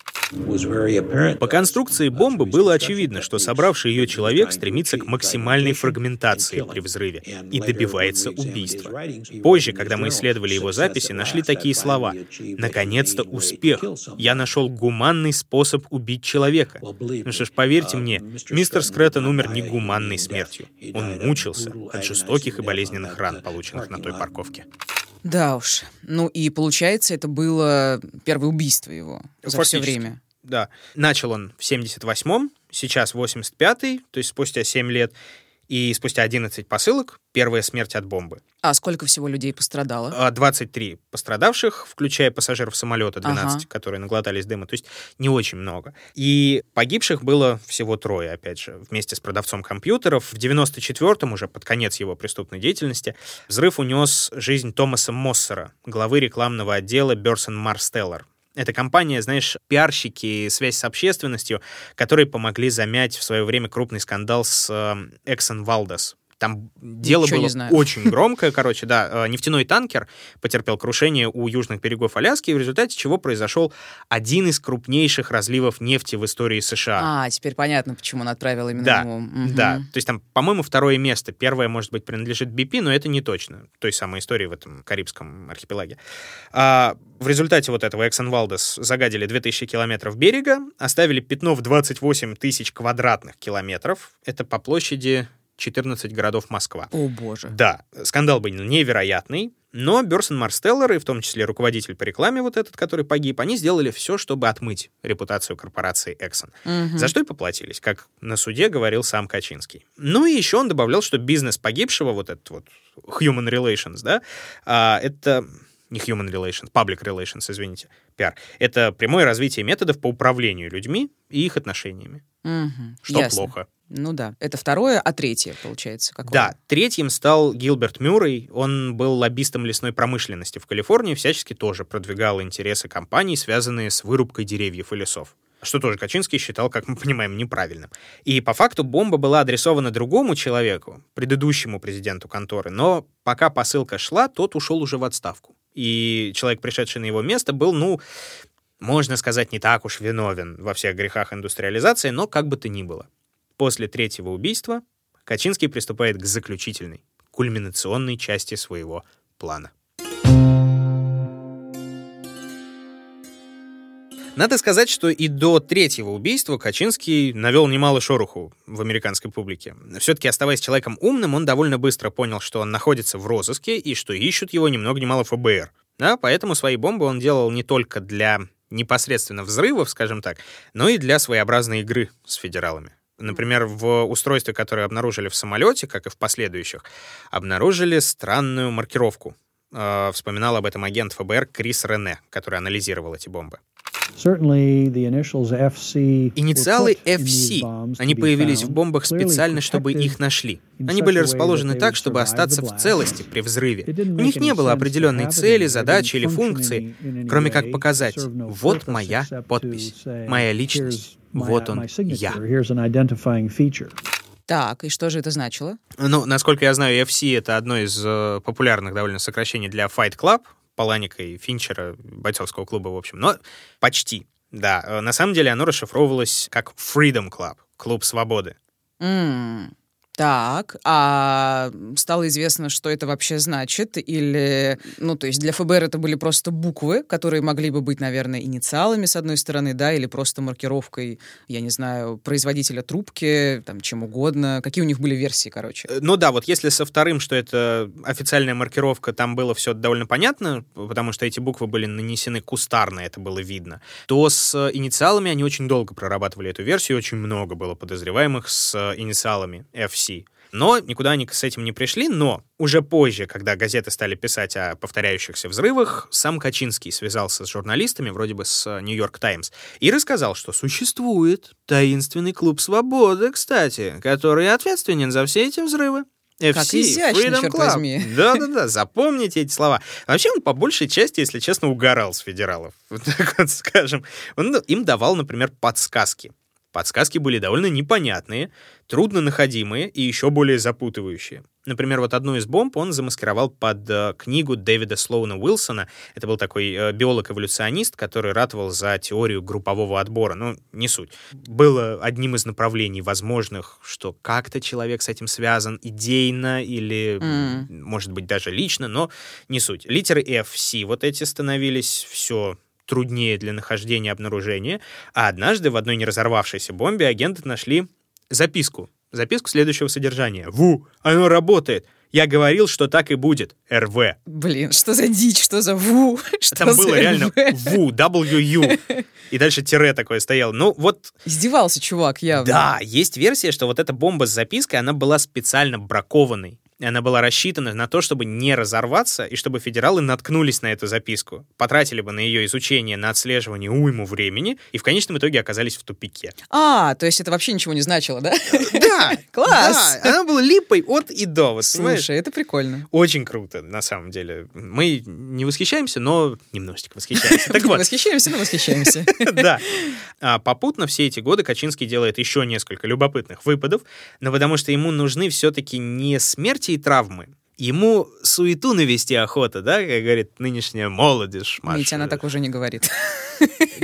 По конструкции бомбы было очевидно, что собравший ее человек стремится к максимальной фрагментации при взрыве и добивается убийства. Позже, когда мы исследовали его записи, нашли такие слова. «Наконец-то успех! Я нашел гуманный способ убить человека». Ну что ж, поверьте мне, мистер Скрэттон умер не гуманной смертью. Он мучился от жестоких и болезненных ран, полученных на той парковке. Да уж. Ну и получается, это было первое убийство его за все время. Да. Начал он в 78-м, сейчас 85-й, то есть спустя 7 лет, и спустя 11 посылок первая смерть от бомбы. А сколько всего людей пострадало? А 23 пострадавших, включая пассажиров самолета, 12, Ага. которые наглотались дыма, то есть не очень много. И погибших было всего трое, опять же, вместе с продавцом компьютеров. В 94-м, уже под конец его преступной деятельности, взрыв унес жизнь Томаса Моссера, главы рекламного отдела Берсон Марстеллар. Это компания, знаешь, пиарщики, связь с общественностью, которые помогли замять в свое время крупный скандал с э, Exxon Valdez. Там дело Ничего было очень [laughs] громкое, короче, да. Э, Нефтяной танкер потерпел крушение у южных берегов Аляски, в результате чего произошел один из крупнейших разливов нефти в истории США. А, теперь понятно, почему он отправил именно Да, ему. Мгм. да. То есть там, по-моему, второе место. Первое, может быть, принадлежит BP, но это не точно. Той самой истории в этом Карибском архипелаге. А, в результате вот этого Эксон Валдес загадили 2000 километров берега, оставили пятно в 28 тысяч квадратных километров. Это по площади 14 городов Москва. О, боже. Да, скандал был невероятный, но Берсон Марстеллер, и в том числе руководитель по рекламе вот этот, который погиб, они сделали все, чтобы отмыть репутацию корпорации Exxon. Мгм. За что и поплатились, как на суде говорил сам Качинский. Ну и еще он добавлял, что бизнес погибшего, вот этот вот human relations, да, а, это не human relations, public relations, извините, пиар, это прямое развитие методов по управлению людьми и их отношениями, Мгм. что Ясно. плохо. Ну да. Это второе, а третье, получается, какое? Да, третьим стал Гилберт Мюррей. Он был лоббистом лесной промышленности в Калифорнии, всячески тоже продвигал интересы компаний, связанные с вырубкой деревьев и лесов. Что тоже Качинский считал, как мы понимаем, неправильным. И по факту бомба была адресована другому человеку, предыдущему президенту конторы, но пока посылка шла, тот ушел уже в отставку. И человек, пришедший на его место, был, ну, можно сказать, не так уж виновен во всех грехах индустриализации, но как бы то ни было. После третьего убийства Качинский приступает к заключительной, кульминационной части своего плана. Надо сказать, что и до третьего убийства Качинский навел немало шороху в американской публике. Все-таки, оставаясь человеком умным, он довольно быстро понял, что он находится в розыске и что ищут его ни много ни мало ФБР. Да, поэтому свои бомбы он делал не только для непосредственно взрывов, скажем так, но и для своеобразной игры с федералами. Например, в устройстве, которое обнаружили в самолете, как и в последующих, обнаружили странную маркировку. Э, Вспоминал об этом агент ФБР Крис Рене, который анализировал эти бомбы. Инициалы FC, они появились в бомбах специально, чтобы их нашли. Они были расположены так, чтобы остаться в целости при взрыве. У них не было определенной цели, задачи или функции, кроме как показать, вот моя подпись, моя личность, "Here's my- вот он, я. Так, и что же это значило? Ну, насколько я знаю, FC — это одно из э, популярных довольно сокращений для Fight Club, Паланика и Финчера, бойцовского клуба, в общем. Но почти, да. Э, На самом деле оно расшифровывалось как Freedom Club, клуб свободы. М, Так, а стало известно, что это вообще значит? Или, ну, то есть для ФБР это были просто буквы, которые могли бы быть, наверное, инициалами, с одной стороны, да, или просто маркировкой, я не знаю, производителя трубки, там, чем угодно. Какие у них были версии, короче? Э, Ну да, вот если со вторым, что это официальная маркировка, там было все довольно понятно, потому что эти буквы были нанесены кустарно, это было видно, то с инициалами они очень долго прорабатывали эту версию, очень много было подозреваемых с э, инициалами FC. Но никуда они с этим не пришли, но уже позже, когда газеты стали писать о повторяющихся взрывах, сам Качинский связался с журналистами, вроде бы с Нью-Йорк Таймс, и рассказал, что существует таинственный клуб свободы, кстати, который ответственен за все эти взрывы. FC, Как изящно, Freedom черт Club. возьми. [laughs] Да-да-да, запомните эти слова. Вообще он по большей части, если честно, угорал с федералов, [laughs] вот так вот скажем. Он им давал, например, подсказки. Подсказки были довольно непонятные, трудно находимые и еще более запутывающие. Например, вот одну из бомб он замаскировал под э, книгу Дэвида Слоуна Уилсона. Это был такой э, биолог-эволюционист, который ратовал за теорию группового отбора. Ну, не суть. Было одним из направлений возможных, что как-то человек с этим связан идейно или, М. может быть, даже лично, но не суть. Литеры F, C, вот эти становились все труднее для нахождения и обнаружения, а однажды в одной не разорвавшейся бомбе агенты нашли записку. Записку следующего содержания. «Ву, оно работает! Я говорил, что так и будет. РВ». Блин, что за дичь, что за ву, [laughs] что Там за было реально РВ? «Ву», WU. И дальше тире такое стояло. Ну, вот Издевался чувак явно. Да, есть версия, что вот эта бомба с запиской, она была специально бракованной. Она была рассчитана на то, чтобы не разорваться, и чтобы федералы наткнулись на эту записку. Потратили бы на ее изучение, на отслеживание уйму времени, и в конечном итоге оказались в тупике. А, то есть это вообще ничего не значило, да? Да! [laughs] Класс! да, она была липой от и до, вот, понимаешь? Слушай, это прикольно. Очень круто, на самом деле. Мы не восхищаемся, но немножечко восхищаемся. Так [laughs] вот, Восхищаемся, но восхищаемся. [laughs] Да. А попутно все эти годы Качинский делает еще несколько любопытных выпадов, но потому что ему нужны все-таки не смерти и травмы, Ему суету навести охота, да, как говорит нынешняя молодежь. Маша. Митя, она так уже не говорит. [laughs]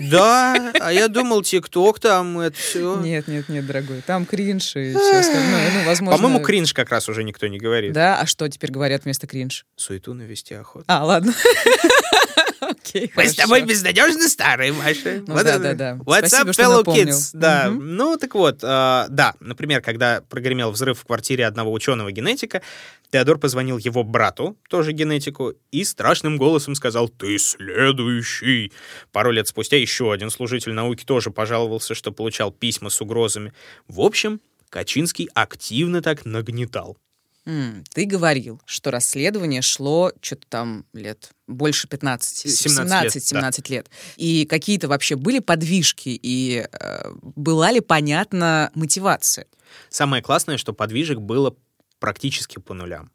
Да, а я думал, ТикТок там, это все. Нет, нет, нет, дорогой. Там кринж и все остальное. Ну, возможно... По-моему, кринж как раз уже никто не говорит. Да, а что теперь говорят вместо кринж? Суету навести охоту. А, ладно. [laughs] [laughs] Окей, Мы с тобой безнадежно старые, Маша. Ну Вот да, да, да. What's Спасибо, up, fellow kids? Да, Мгм. ну так вот, а, да, например, когда прогремел взрыв в квартире одного ученого-генетика, Теодор позвонил его брату, тоже генетику, и страшным голосом сказал «Ты следующий». Пару лет спустя еще один служитель науки тоже пожаловался, что получал письма с угрозами. В общем, Качинский активно так нагнетал. М, Ты говорил, что расследование шло что-то там лет больше 15, 17 лет, 17 лет. И какие-то вообще были подвижки, и э, была ли понятна мотивация? Самое классное, что подвижек было практически по нулям.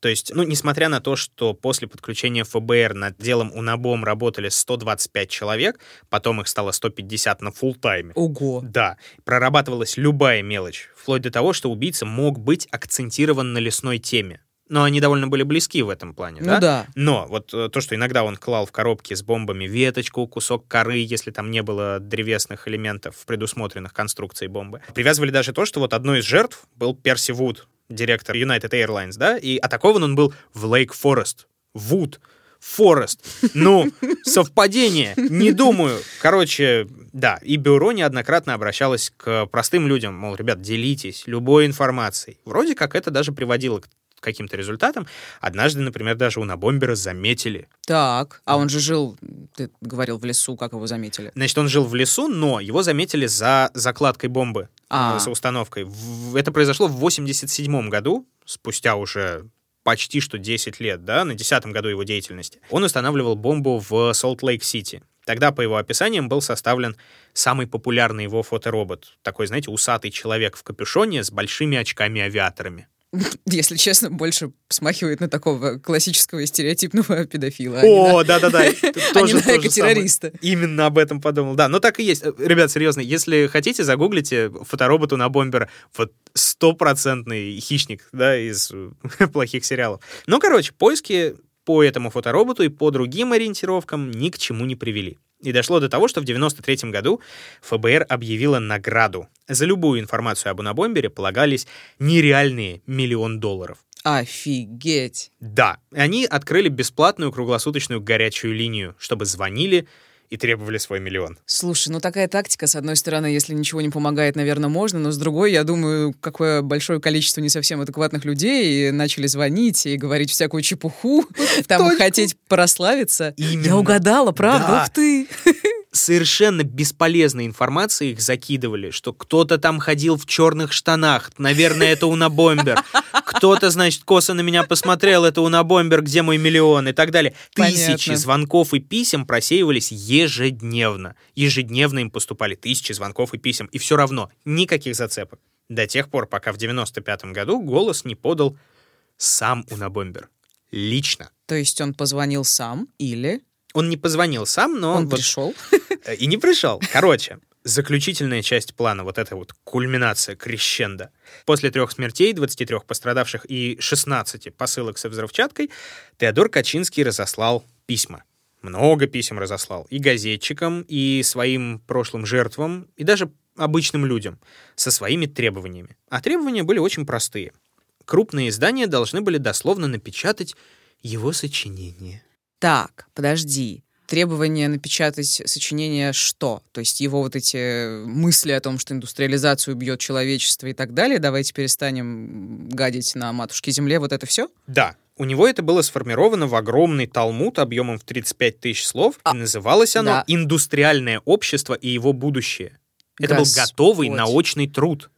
То есть, ну, несмотря на то, что после подключения ФБР над делом Унабом работали 125 человек, потом их стало 150 на фулл-тайме. Ого. Да, прорабатывалась любая мелочь, вплоть до того, что убийца мог быть акцентирован на лесной теме. Но они довольно были близки в этом плане, Ну да. но вот э, то, что иногда он клал в коробки с бомбами веточку, кусок коры, если там не было древесных элементов, предусмотренных конструкцией бомбы. Привязывали даже то, что вот одной из жертв был Перси Вуд, директор United Airlines, да, и атакован он был в Лейк Форест. Вуд. Форест. Ну, [laughs] совпадение. Не думаю. Короче, да, и бюро неоднократно обращалось к простым людям, мол, ребят, делитесь любой информацией. Вроде как это даже приводило к каким-то результатам. Однажды, например, даже у Набомбера заметили. Так, а он же жил, ты говорил, в лесу, как его заметили? Значит, он жил в лесу, но его заметили за закладкой бомбы, А. э, за установкой. В- Это произошло в 87 году, спустя уже почти что 10 лет, да, на 10 году его деятельности. Он устанавливал бомбу в Солт-Лейк-Сити. Тогда, по его описаниям, был составлен самый популярный его фоторобот. Такой, знаете, усатый человек в капюшоне с большими очками-авиаторами. [laughs] Если честно, больше смахивает на такого классического и стереотипного педофила. О, да-да-да. [laughs] а тоже не на самое. Именно об этом подумал. Да, но так и есть. Э, Ребят, серьезно, если хотите, загуглите фотороботу на бомбера. Вот стопроцентный хищник, да, из э, [laughs] плохих сериалов. Ну, короче, поиски по этому фотороботу и по другим ориентировкам ни к чему не привели. И дошло до того, что в 93 году ФБР объявило награду. За любую информацию об унабомбере полагались нереальные миллион долларов. Офигеть. Да, они открыли бесплатную круглосуточную горячую линию, чтобы звонили и требовали свой миллион. Слушай, ну такая тактика, с одной стороны, если ничего не помогает, наверное, можно, но с другой, я думаю, какое большое количество не совсем адекватных людей начали звонить и говорить всякую чепуху, [laughs] там хотеть прославиться. Я угадала, правда? Да. Ух ты! [laughs] Совершенно бесполезной информацией их закидывали, что кто-то там ходил в черных штанах, наверное, это унабомбер. Кто-то, значит, косо на меня посмотрел, это унабомбер, где мой миллион и так далее. Тысячи Понятно. звонков и писем просеивались ежедневно. Ежедневно им поступали тысячи звонков и писем, и все равно никаких зацепок. До тех пор, пока в 95 году голос не подал сам унабомбер. Лично. То есть он позвонил сам или Он не позвонил сам, но... он вот- пришел? [laughs] И не пришел. Короче, заключительная часть плана, вот эта вот кульминация, крещенда. После трех смертей, 23 пострадавших и 16 посылок со взрывчаткой, Теодор Качинский разослал письма. Много писем разослал. И газетчикам, и своим прошлым жертвам, и даже обычным людям со своими требованиями. А требования были очень простые. Крупные издания должны были дословно напечатать его сочинение. Так, подожди. Требование напечатать сочинение что? То есть его вот эти мысли о том, что индустриализация убьет человечество и так далее, давайте перестанем гадить на матушке земле, вот это все? Да, у него это было сформировано в огромный талмуд объемом в 35 тысяч слов, А, и называлось оно да. «Индустриальное общество и его будущее». Это был Господь. готовый научный труд,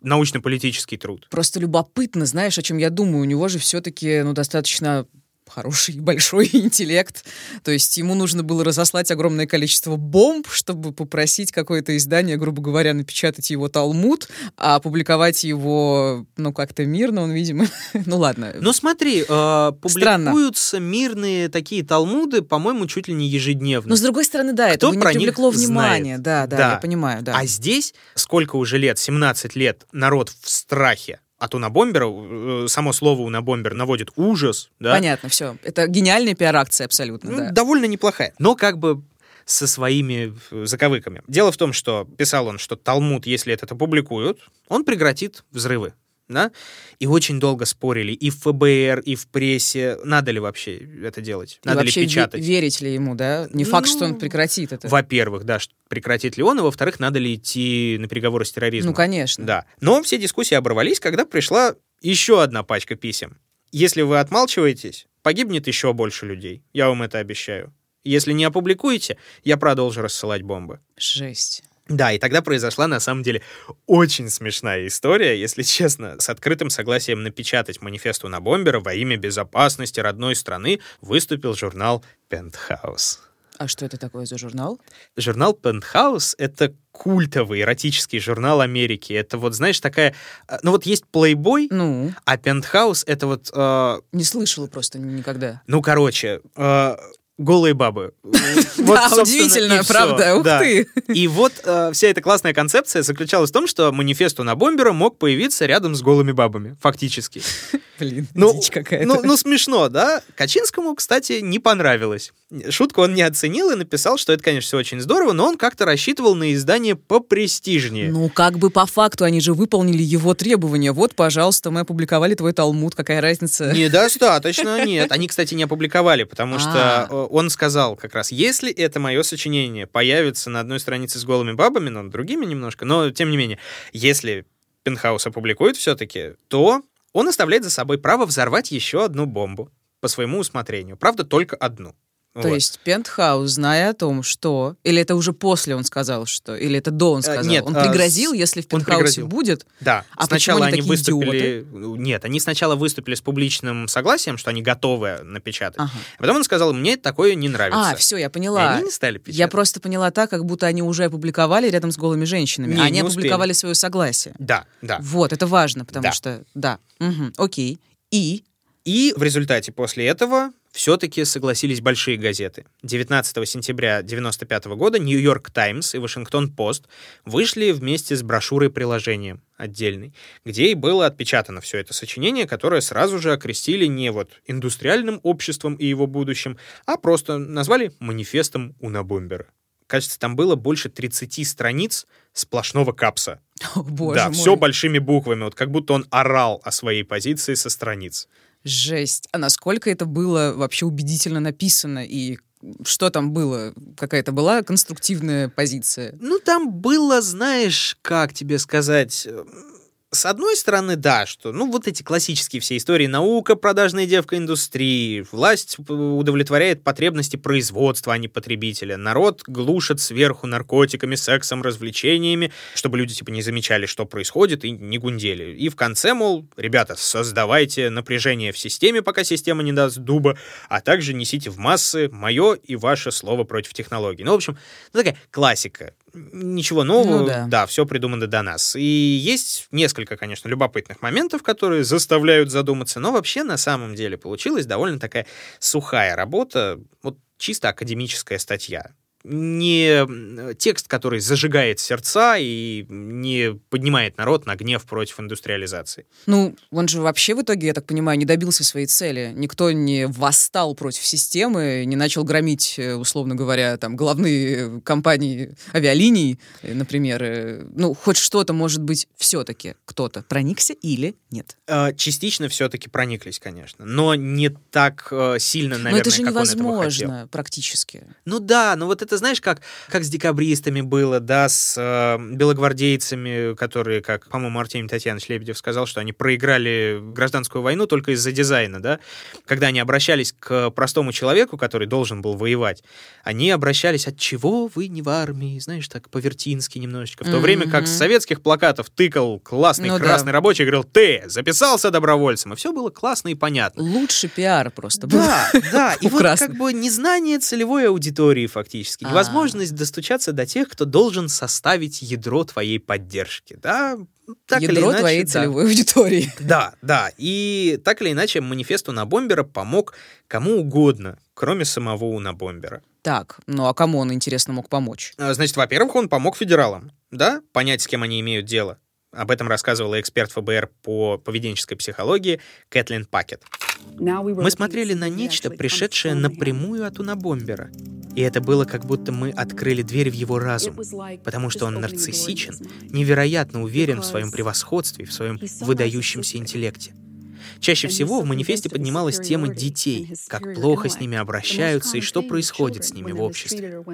научно-политический труд. Просто любопытно, знаешь, о чем я думаю. У него же все-таки, ну, достаточно хороший [laughs] большой интеллект. То есть ему нужно было разослать огромное количество бомб, чтобы попросить какое-то издание, грубо говоря, напечатать его Талмуд, а опубликовать его, ну, как-то мирно, он, видимо... [laughs] ну, ладно. Но смотри, э, Странно. публикуются мирные такие талмуды, по-моему, чуть ли не ежедневно. Но, с другой стороны, да, Кто это не привлекло внимания. знает? Да, да, Да. я понимаю, да. А здесь сколько уже лет, 17 лет, народ в страхе от унабомбера, э, само слово унабомбер наводит ужас, да? Понятно, все. Это гениальная пиар-акция абсолютно, Ну, да. довольно неплохая. Но как бы со своими э, заковыками. Дело в том, что писал он, что Талмуд, если это опубликуют, он прекратит взрывы. Да? И очень долго спорили и в ФБР, и в прессе, надо ли вообще это делать, И надо ли печатать. верить ли ему, да? Не факт, что он Ну, прекратит это. Во-первых, да, прекратит ли он, и во-вторых, надо ли идти на переговоры с терроризмом. Ну, конечно. Да. Но все дискуссии оборвались, когда пришла еще одна пачка писем. Если вы отмалчиваетесь, погибнет еще больше людей. Я вам это обещаю. Если не опубликуете, я продолжу рассылать бомбы. Жесть. Да, и тогда произошла на самом деле очень смешная история, если честно. С открытым согласием напечатать манифесту на бомбера во имя безопасности родной страны выступил журнал «Пентхаус». А что это такое за журнал? Журнал Penthouse — это культовый эротический журнал Америки. Это вот, знаешь, такая... э, Ну вот есть Playboy, Ну, а Penthouse — это вот... э, не слышала просто никогда. ну, короче, э, голые бабы. [laughs] Да, удивительно, правда, ух ты. И вот э, вся эта классная концепция заключалась в том, что манифест на бомбера мог появиться рядом с голыми бабами, фактически. [laughs] Блин, Ну, дичь какая-то. ну, ну, смешно, да? Качинскому, кстати, не понравилось. Шутку он не оценил и написал, что это, конечно, все очень здорово, но он как-то рассчитывал на издание попрестижнее. Ну, как бы по факту они же выполнили его требования. Вот, пожалуйста, мы опубликовали твой Талмуд, какая разница? Недостаточно, [laughs] нет. Они, кстати, не опубликовали, потому что А. э, он сказал как раз, если это мое сочинение появится на одной странице с голыми бабами, но другими немножко, но тем не менее, если Пентхаус опубликует все-таки, то он оставляет за собой право взорвать еще одну бомбу по своему усмотрению. Правда, только одну. То Вот. есть Пентхаус, зная о том, что... Или это уже после он сказал, что... Или это до он сказал? нет, он а, пригрозил, с- если в Пентхаусе будет? Да, А сначала они они выступили... Нет, они сначала выступили с публичным согласием, что они готовы напечатать. Ага. А потом он сказал, мне такое не нравится. А, все, я И поняла. они не стали печатать. Я просто поняла так, как будто они уже опубликовали рядом с голыми женщинами. Не, а они не опубликовали свое согласие. Да, да. Вот, это важно, потому Да. что... Да. Мгм, Окей. И... И в результате после этого все-таки согласились большие газеты. 19 сентября 1995 года «Нью-Йорк Таймс» и «Вашингтон-Пост» вышли вместе с брошюрой-приложением отдельной, где и было отпечатано все это сочинение, которое сразу же окрестили не вот индустриальным обществом и его будущим, а просто назвали «Манифестом Унабомбера». Кажется, там было больше 30 страниц сплошного капса. О, боже да, мой. все большими буквами, вот как будто он орал о своей позиции со страниц. Жесть. А насколько это было вообще убедительно написано и что там было? Какая-то была конструктивная позиция? Ну, там было, знаешь, как тебе сказать... э, С одной стороны, да, что, ну, вот эти классические все истории, наука, продажная девка индустрии, власть п- удовлетворяет потребности производства, а не потребителя, народ глушит сверху наркотиками, сексом, развлечениями, чтобы люди, типа, не замечали, что происходит, и не гундели. И в конце, мол, ребята, создавайте напряжение в системе, пока система не даст дуба, а также несите в массы мое и ваше слово против технологий. Ну, в общем, ну, такая классика. Ничего нового, Ну да. да, все придумано до нас. И есть несколько, конечно, любопытных моментов, которые заставляют задуматься, но вообще на самом деле получилась довольно такая сухая работа, вот чисто академическая статья. Не текст, который зажигает сердца и не поднимает народ на гнев против индустриализации. Ну, он же вообще в итоге, я так понимаю, не добился своей цели. Никто не восстал против системы, не начал громить, э, условно говоря, там, главные э, компании авиалиний, э, например. Ну, хоть что-то, может быть, все-таки кто-то проникся или нет. Э, Частично все-таки прониклись, конечно, но не так сильно, наверное, Но это же невозможно практически. Ну да, но вот это знаешь, как, как с декабристами было, да, с э, белогвардейцами, которые, как, по-моему, Артемий Татьянович Лебедев сказал, что они проиграли гражданскую войну только из-за дизайна, да, когда они обращались к простому человеку, который должен был воевать, они обращались, от чего вы не в армии, знаешь, так по-вертински немножечко, в то время как с советских плакатов тыкал классный Ну да. красный рабочий и говорил, ты записался добровольцем, и все было классно и понятно. Лучше пиар просто был. Да, да, [laughs] и вот как бы незнание целевой аудитории фактически, А. невозможность достучаться до тех, кто должен составить ядро твоей поддержки, да, так или Ядро иначе, твоей да. целевой аудитории. [laughs] Да, да, и так или иначе манифест Унабомбера помог кому угодно, кроме самого Унабомбера. Так, ну а кому он, интересно, мог помочь? А, Значит, во-первых, он помог федералам, да, понять, с кем они имеют дело. Об этом рассказывала эксперт ФБР по поведенческой психологии Кэтлин Пакет. Мы смотрели на нечто, пришедшее напрямую от Унабомбера. И это было как будто мы открыли дверь в его разум, потому что он нарциссичен, невероятно уверен в своем превосходстве, в своем выдающемся интеллекте. Чаще всего в манифесте поднималась тема детей, как плохо с ними обращаются и что происходит с ними в обществе.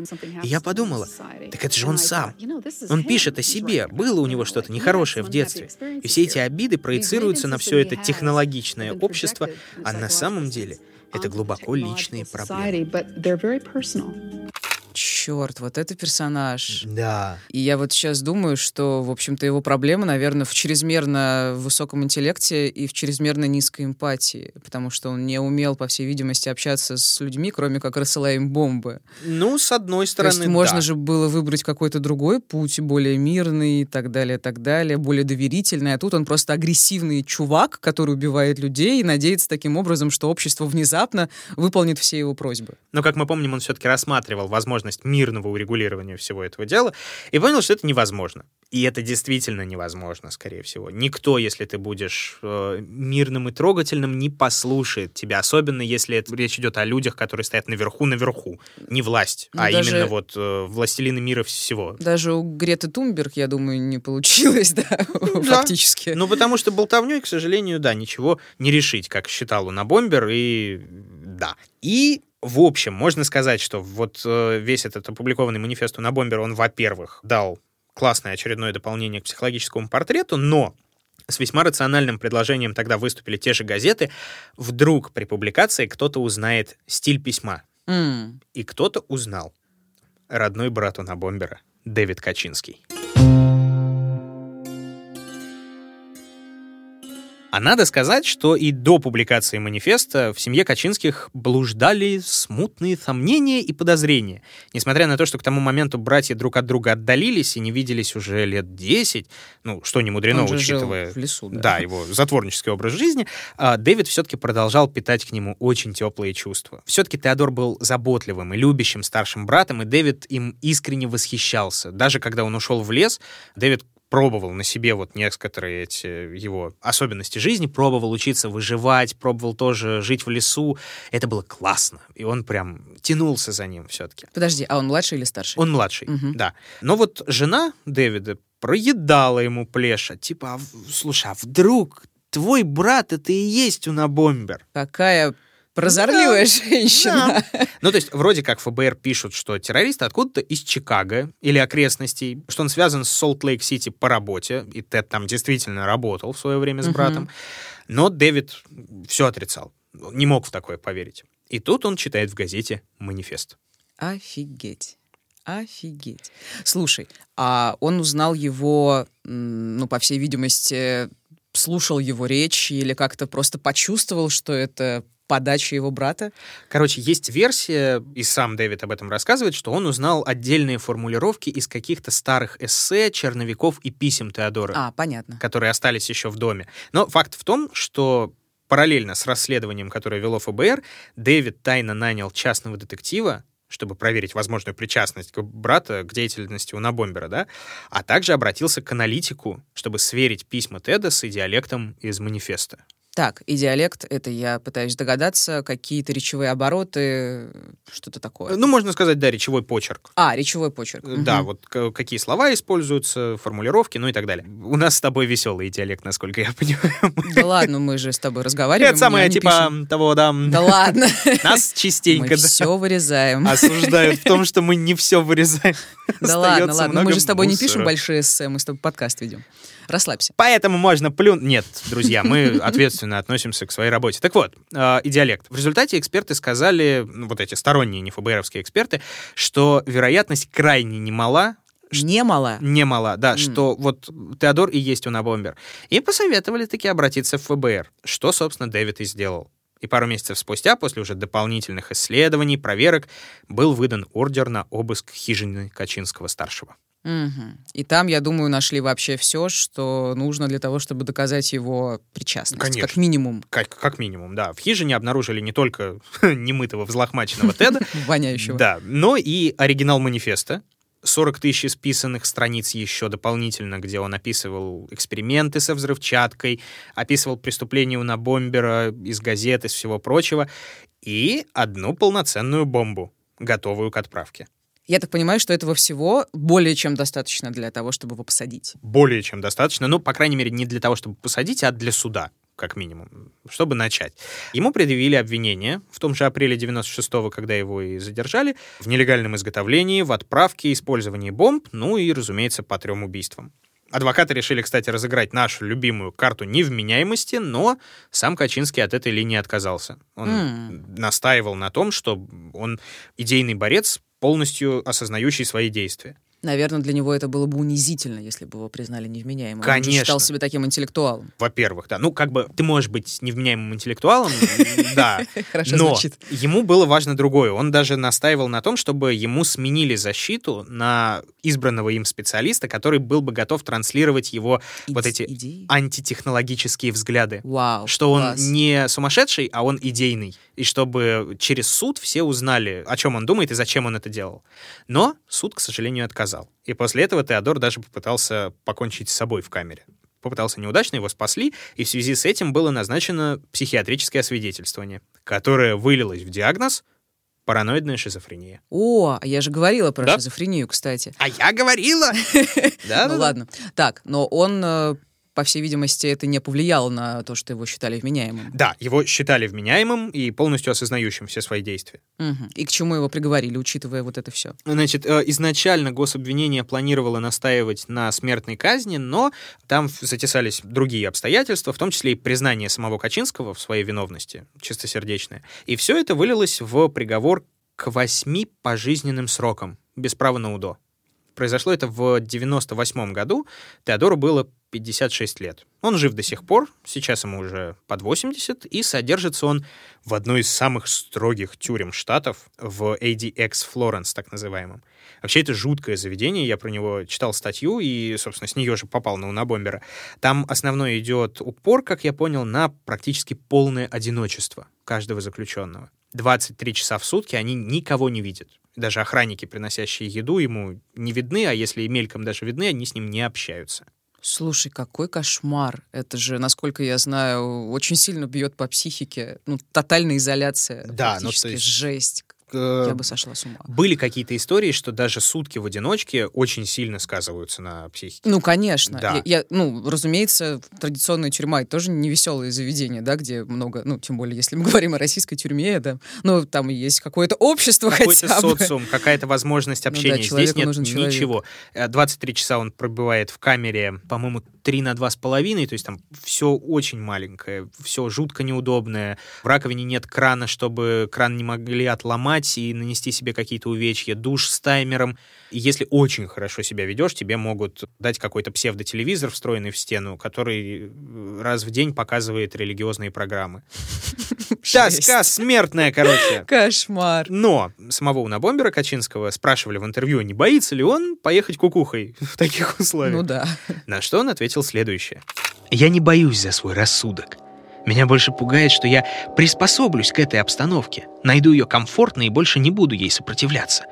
И я подумала, так это же он сам. Он пишет о себе, было у него что-то нехорошее в детстве. И все эти обиды проецируются на все это технологичное общество, а на самом деле это глубоко личные проблемы. Черт, вот это персонаж. Да. И я вот сейчас думаю, что, в общем-то, его проблема, наверное, в чрезмерно высоком интеллекте и в чрезмерно низкой эмпатии, потому что он не умел, по всей видимости, общаться с людьми, кроме как рассылая им бомбы. Ну, с одной То стороны, есть можно да. же было выбрать какой-то другой путь, более мирный и так далее, так далее, более доверительный, а тут он просто агрессивный чувак, который убивает людей и надеется таким образом, что общество внезапно выполнит все его просьбы. Но, как мы помним, он все-таки рассматривал возможность мирного урегулирования всего этого дела и понял, что это невозможно. И это действительно невозможно, скорее всего. Никто, если ты будешь э, мирным и трогательным, не послушает тебя, особенно если это- речь идет о людях, которые стоят наверху-наверху. Не власть, Ну, а даже- именно вот э, властелины мира всего. Даже у Греты Тумберг, я думаю, не получилось, [laughs] да, фактически. Ну, потому что болтовней, к сожалению, да, ничего не решить, как считал Унабомбер, и да. И в общем, можно сказать, что вот э, весь этот опубликованный манифест Унабомбера, он, во-первых, дал классное очередное дополнение к психологическому портрету, но с весьма рациональным предложением тогда выступили те же газеты. Вдруг при публикации кто-то узнает стиль письма. М. И кто-то узнал. Родной брат Унабомбера, Дэвид А надо сказать, что и до публикации манифеста в семье Качинских блуждали смутные сомнения и подозрения. Несмотря на то, что к тому моменту братья друг от друга отдалились и не виделись уже лет 10, ну, что не мудрено, Он же жил учитывая... в лесу, да. Да, его затворнический образ жизни, а, Дэвид все-таки продолжал питать к нему очень теплые чувства. Все-таки Теодор был заботливым и любящим старшим братом, и Дэвид им искренне восхищался. Даже когда он ушел в лес, Дэвид пробовал на себе вот некоторые эти его особенности жизни, пробовал учиться выживать, пробовал тоже жить в лесу. Это было классно, и он прям тянулся за ним все-таки. Подожди, а он младший или старший? Он младший, Мгм. да. Но вот жена Дэвида проедала ему плеша. Типа, а слушай, а вдруг твой брат это и есть унабомбер? Какая прозорливая женщина. Ну, то есть, вроде как ФБР пишут, что террорист откуда-то из Чикаго или окрестностей, что он связан с Солт-Лейк-Сити по работе, и Тед там действительно работал в свое время с братом. Но Дэвид все отрицал. Не мог в такое поверить. И тут он читает в газете манифест. Офигеть. Офигеть. Слушай, а он узнал его, ну, по всей видимости, слушал его речь или как-то просто почувствовал, что это подача его брата? Короче, есть версия, и сам Дэвид об этом рассказывает, что он узнал отдельные формулировки из каких-то старых эссе, черновиков и писем Теодора, А, понятно. которые остались еще в доме. Но факт в том, что параллельно с расследованием, которое вело ФБР, Дэвид тайно нанял частного детектива, чтобы проверить возможную причастность к- брата к деятельности Унабомбера, да, а также обратился к аналитику, чтобы сверить письма Теда с диалектом из манифеста. Так, и диалект, это я пытаюсь догадаться, какие-то речевые обороты, что-то такое. Ну, можно сказать, да, речевой почерк. А, речевой почерк. Да, Мгм. вот какие слова используются, формулировки, ну и так далее. У нас с тобой веселый диалект, насколько я понимаю. Да ладно, мы же с тобой разговариваем. Это самое, не типа, пишу. того, да, Да ладно. [laughs] нас частенько Мы да, все вырезаем. осуждают в том, что мы не все вырезаем. Да ладно, ладно. Мы же с тобой не мусора. пишем большие эссе, мы с тобой подкаст ведем. Расслабься. Поэтому можно плюнуть. Нет, друзья, мы [laughs] ответственно относимся к своей работе. Так вот, э, и диалект. В результате эксперты сказали, ну, вот эти сторонние, не ФБРовские эксперты, что вероятность крайне немала, Немало. немала, да, М. что вот Теодор и есть унабомбер. И посоветовали таки обратиться в ФБР, что, собственно, Дэвид и сделал. И пару месяцев спустя, после уже дополнительных исследований, проверок, был выдан ордер на обыск хижины Качинского-старшего. Мгм. И там, я думаю, нашли вообще все, что нужно для того, чтобы доказать его причастность. Конечно. Как минимум. Как, как минимум, да. В хижине обнаружили не только [laughs] немытого, взлохмаченного Теда, [laughs] Воняющего. да, но и оригинал манифеста, 40 тысяч исписанных страниц еще дополнительно, где он описывал эксперименты со взрывчаткой, описывал преступления на бомбера из газет, из всего прочего, и одну полноценную бомбу, готовую к отправке. Я так понимаю, что этого всего более чем достаточно для того, чтобы его посадить. Более чем достаточно, ну, по крайней мере, не для того, чтобы посадить, а для суда, как минимум, чтобы начать. Ему предъявили обвинение в том же апреле 96-го, когда его и задержали, в нелегальном изготовлении, в отправке, использовании бомб, ну и, разумеется, по трем убийствам. Адвокаты решили, кстати, разыграть нашу любимую карту невменяемости, но сам Качинский от этой линии отказался. Он М. настаивал на том, что он идейный борец, полностью осознающий свои действия. Наверное, для него это было бы унизительно, если бы его признали невменяемым. Он же Конечно. считал себя таким интеллектуалом. Во-первых, да. Ну, как бы ты можешь быть невменяемым интеллектуалом, [laughs] да. Хорошо Но ему было важно другое. Он даже настаивал на том, чтобы ему сменили защиту на избранного им специалиста, который был бы готов транслировать его вот эти антитехнологические взгляды. Вау. Что он не сумасшедший, а он идейный. И чтобы через суд все узнали, о чем он думает и зачем он это делал. Но суд, к сожалению, отказал. И после этого Теодор даже попытался покончить с собой в камере. Попытался неудачно, его спасли, и в связи с этим было назначено психиатрическое освидетельствование, которое вылилось в диагноз параноидная шизофрения. О, я же говорила про Да? шизофрению, кстати. А я говорила! [laughs] Да, ну ладно. Так, но он, э, по всей видимости, это не повлияло на то, что его считали вменяемым. Да, его считали вменяемым и полностью осознающим все свои действия. Мгм. И к чему его приговорили, учитывая вот это все? Значит, э, изначально гособвинение планировало настаивать на смертной казни, но там затесались другие обстоятельства, в том числе и признание самого Качинского в своей виновности, чистосердечное. И все это вылилось в приговор к восьми пожизненным срокам, без права на УДО. Произошло это в 98 году. Теодору было 56 лет. Он жив до сих пор, сейчас ему уже под 80, и содержится он в одной из самых строгих тюрем штатов, в ADX Florence, так называемом. Вообще, это жуткое заведение, я про него читал статью, и, собственно, с нее же попал на Унабомбера. Там основной идет упор, как я понял, на практически полное одиночество каждого заключенного. 23 часа в сутки они никого не видят. Даже охранники, приносящие еду, ему не видны, а если и мельком даже видны, они с ним не общаются. Слушай, какой кошмар. Это же, насколько я знаю, очень сильно бьет по психике. Ну, тотальная изоляция. Да, ну, то есть- жесть. Э, Я бы сошла с ума. Были какие-то истории, что даже сутки в одиночке очень сильно сказываются на психике. Ну, конечно. Да. Я, я- ну, разумеется, традиционная тюрьма это тоже не веселое заведение, да, где много, ну, тем более, если мы [laughs] говорим о российской тюрьме, да, ну, там есть какое-то общество Какой-то хотя бы. социум, какая-то возможность Ну да, общения. Здесь нет нужен человек. ничего. Э, 23 часа он пробывает в камере, по-моему, 3 на 2,5, то есть там все очень маленькое, все жутко неудобное. В раковине нет крана, чтобы кран не могли отломать и нанести себе какие-то увечья. Душ с таймером. И если очень хорошо себя ведешь, тебе могут дать какой-то псевдотелевизор, встроенный в стену, который э, раз в день показывает религиозные программы. [laughs] Тоска смертная, короче. Кошмар. Но самого Унабомбера Качинского спрашивали в интервью, не боится ли он поехать кукухой [laughs] в таких условиях. Ну да. На что он ответил следующее. «Я не боюсь за свой рассудок. Меня больше пугает, что я приспособлюсь к этой обстановке, найду ее комфортной и больше не буду ей сопротивляться.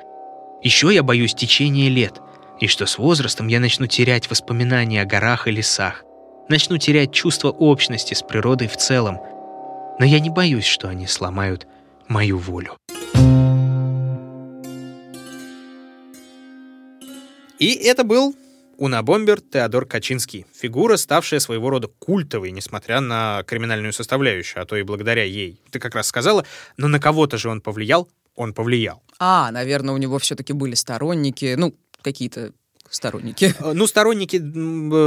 Еще я боюсь течения лет, и что с возрастом я начну терять воспоминания о горах и лесах, начну терять чувство общности с природой в целом. Но я не боюсь, что они сломают мою волю». И это был Унабомбер Теодор Качинский. Фигура, ставшая своего рода культовой, несмотря на криминальную составляющую, а то и благодаря ей. Ты как раз сказала, но на кого-то же он повлиял. Он повлиял. А, наверное, у него все-таки были сторонники, ну, какие-то сторонники. Э, Ну, сторонники,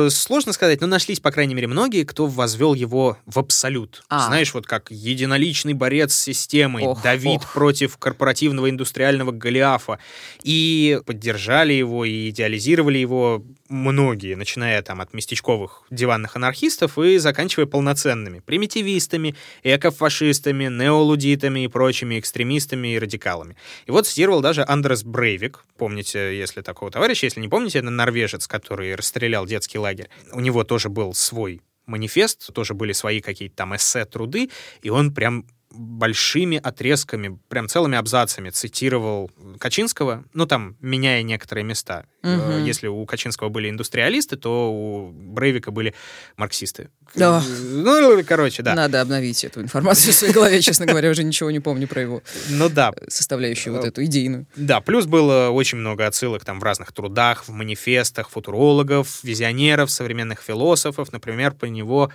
э, сложно сказать, но нашлись, по крайней мере, многие, кто возвел его в абсолют. А. Знаешь, вот как единоличный борец с системой, Ох, Давид ох. против корпоративного индустриального Голиафа. И поддержали его, и идеализировали его многие, начиная там от местечковых диванных анархистов и заканчивая полноценными примитивистами, экофашистами, неолудитами и прочими экстремистами и радикалами. И вот цитировал даже Андерс Брейвик, помните, если такого товарища, если не помните, это норвежец, который расстрелял детский лагерь. У него тоже был свой манифест, тоже были свои какие-то там эссе, труды, и он прям большими отрезками, прям целыми абзацами цитировал Качинского, ну там, меняя некоторые места. Э, Если у Качинского были индустриалисты, то у Брейвика были марксисты. Да. Ну, короче, да. Надо обновить эту информацию в своей голове, честно говоря, уже ничего не помню про его Ну да, составляющую вот эту идейную. Да, плюс было очень много отсылок там в разных трудах, в манифестах футурологов, визионеров, современных философов. Например, по него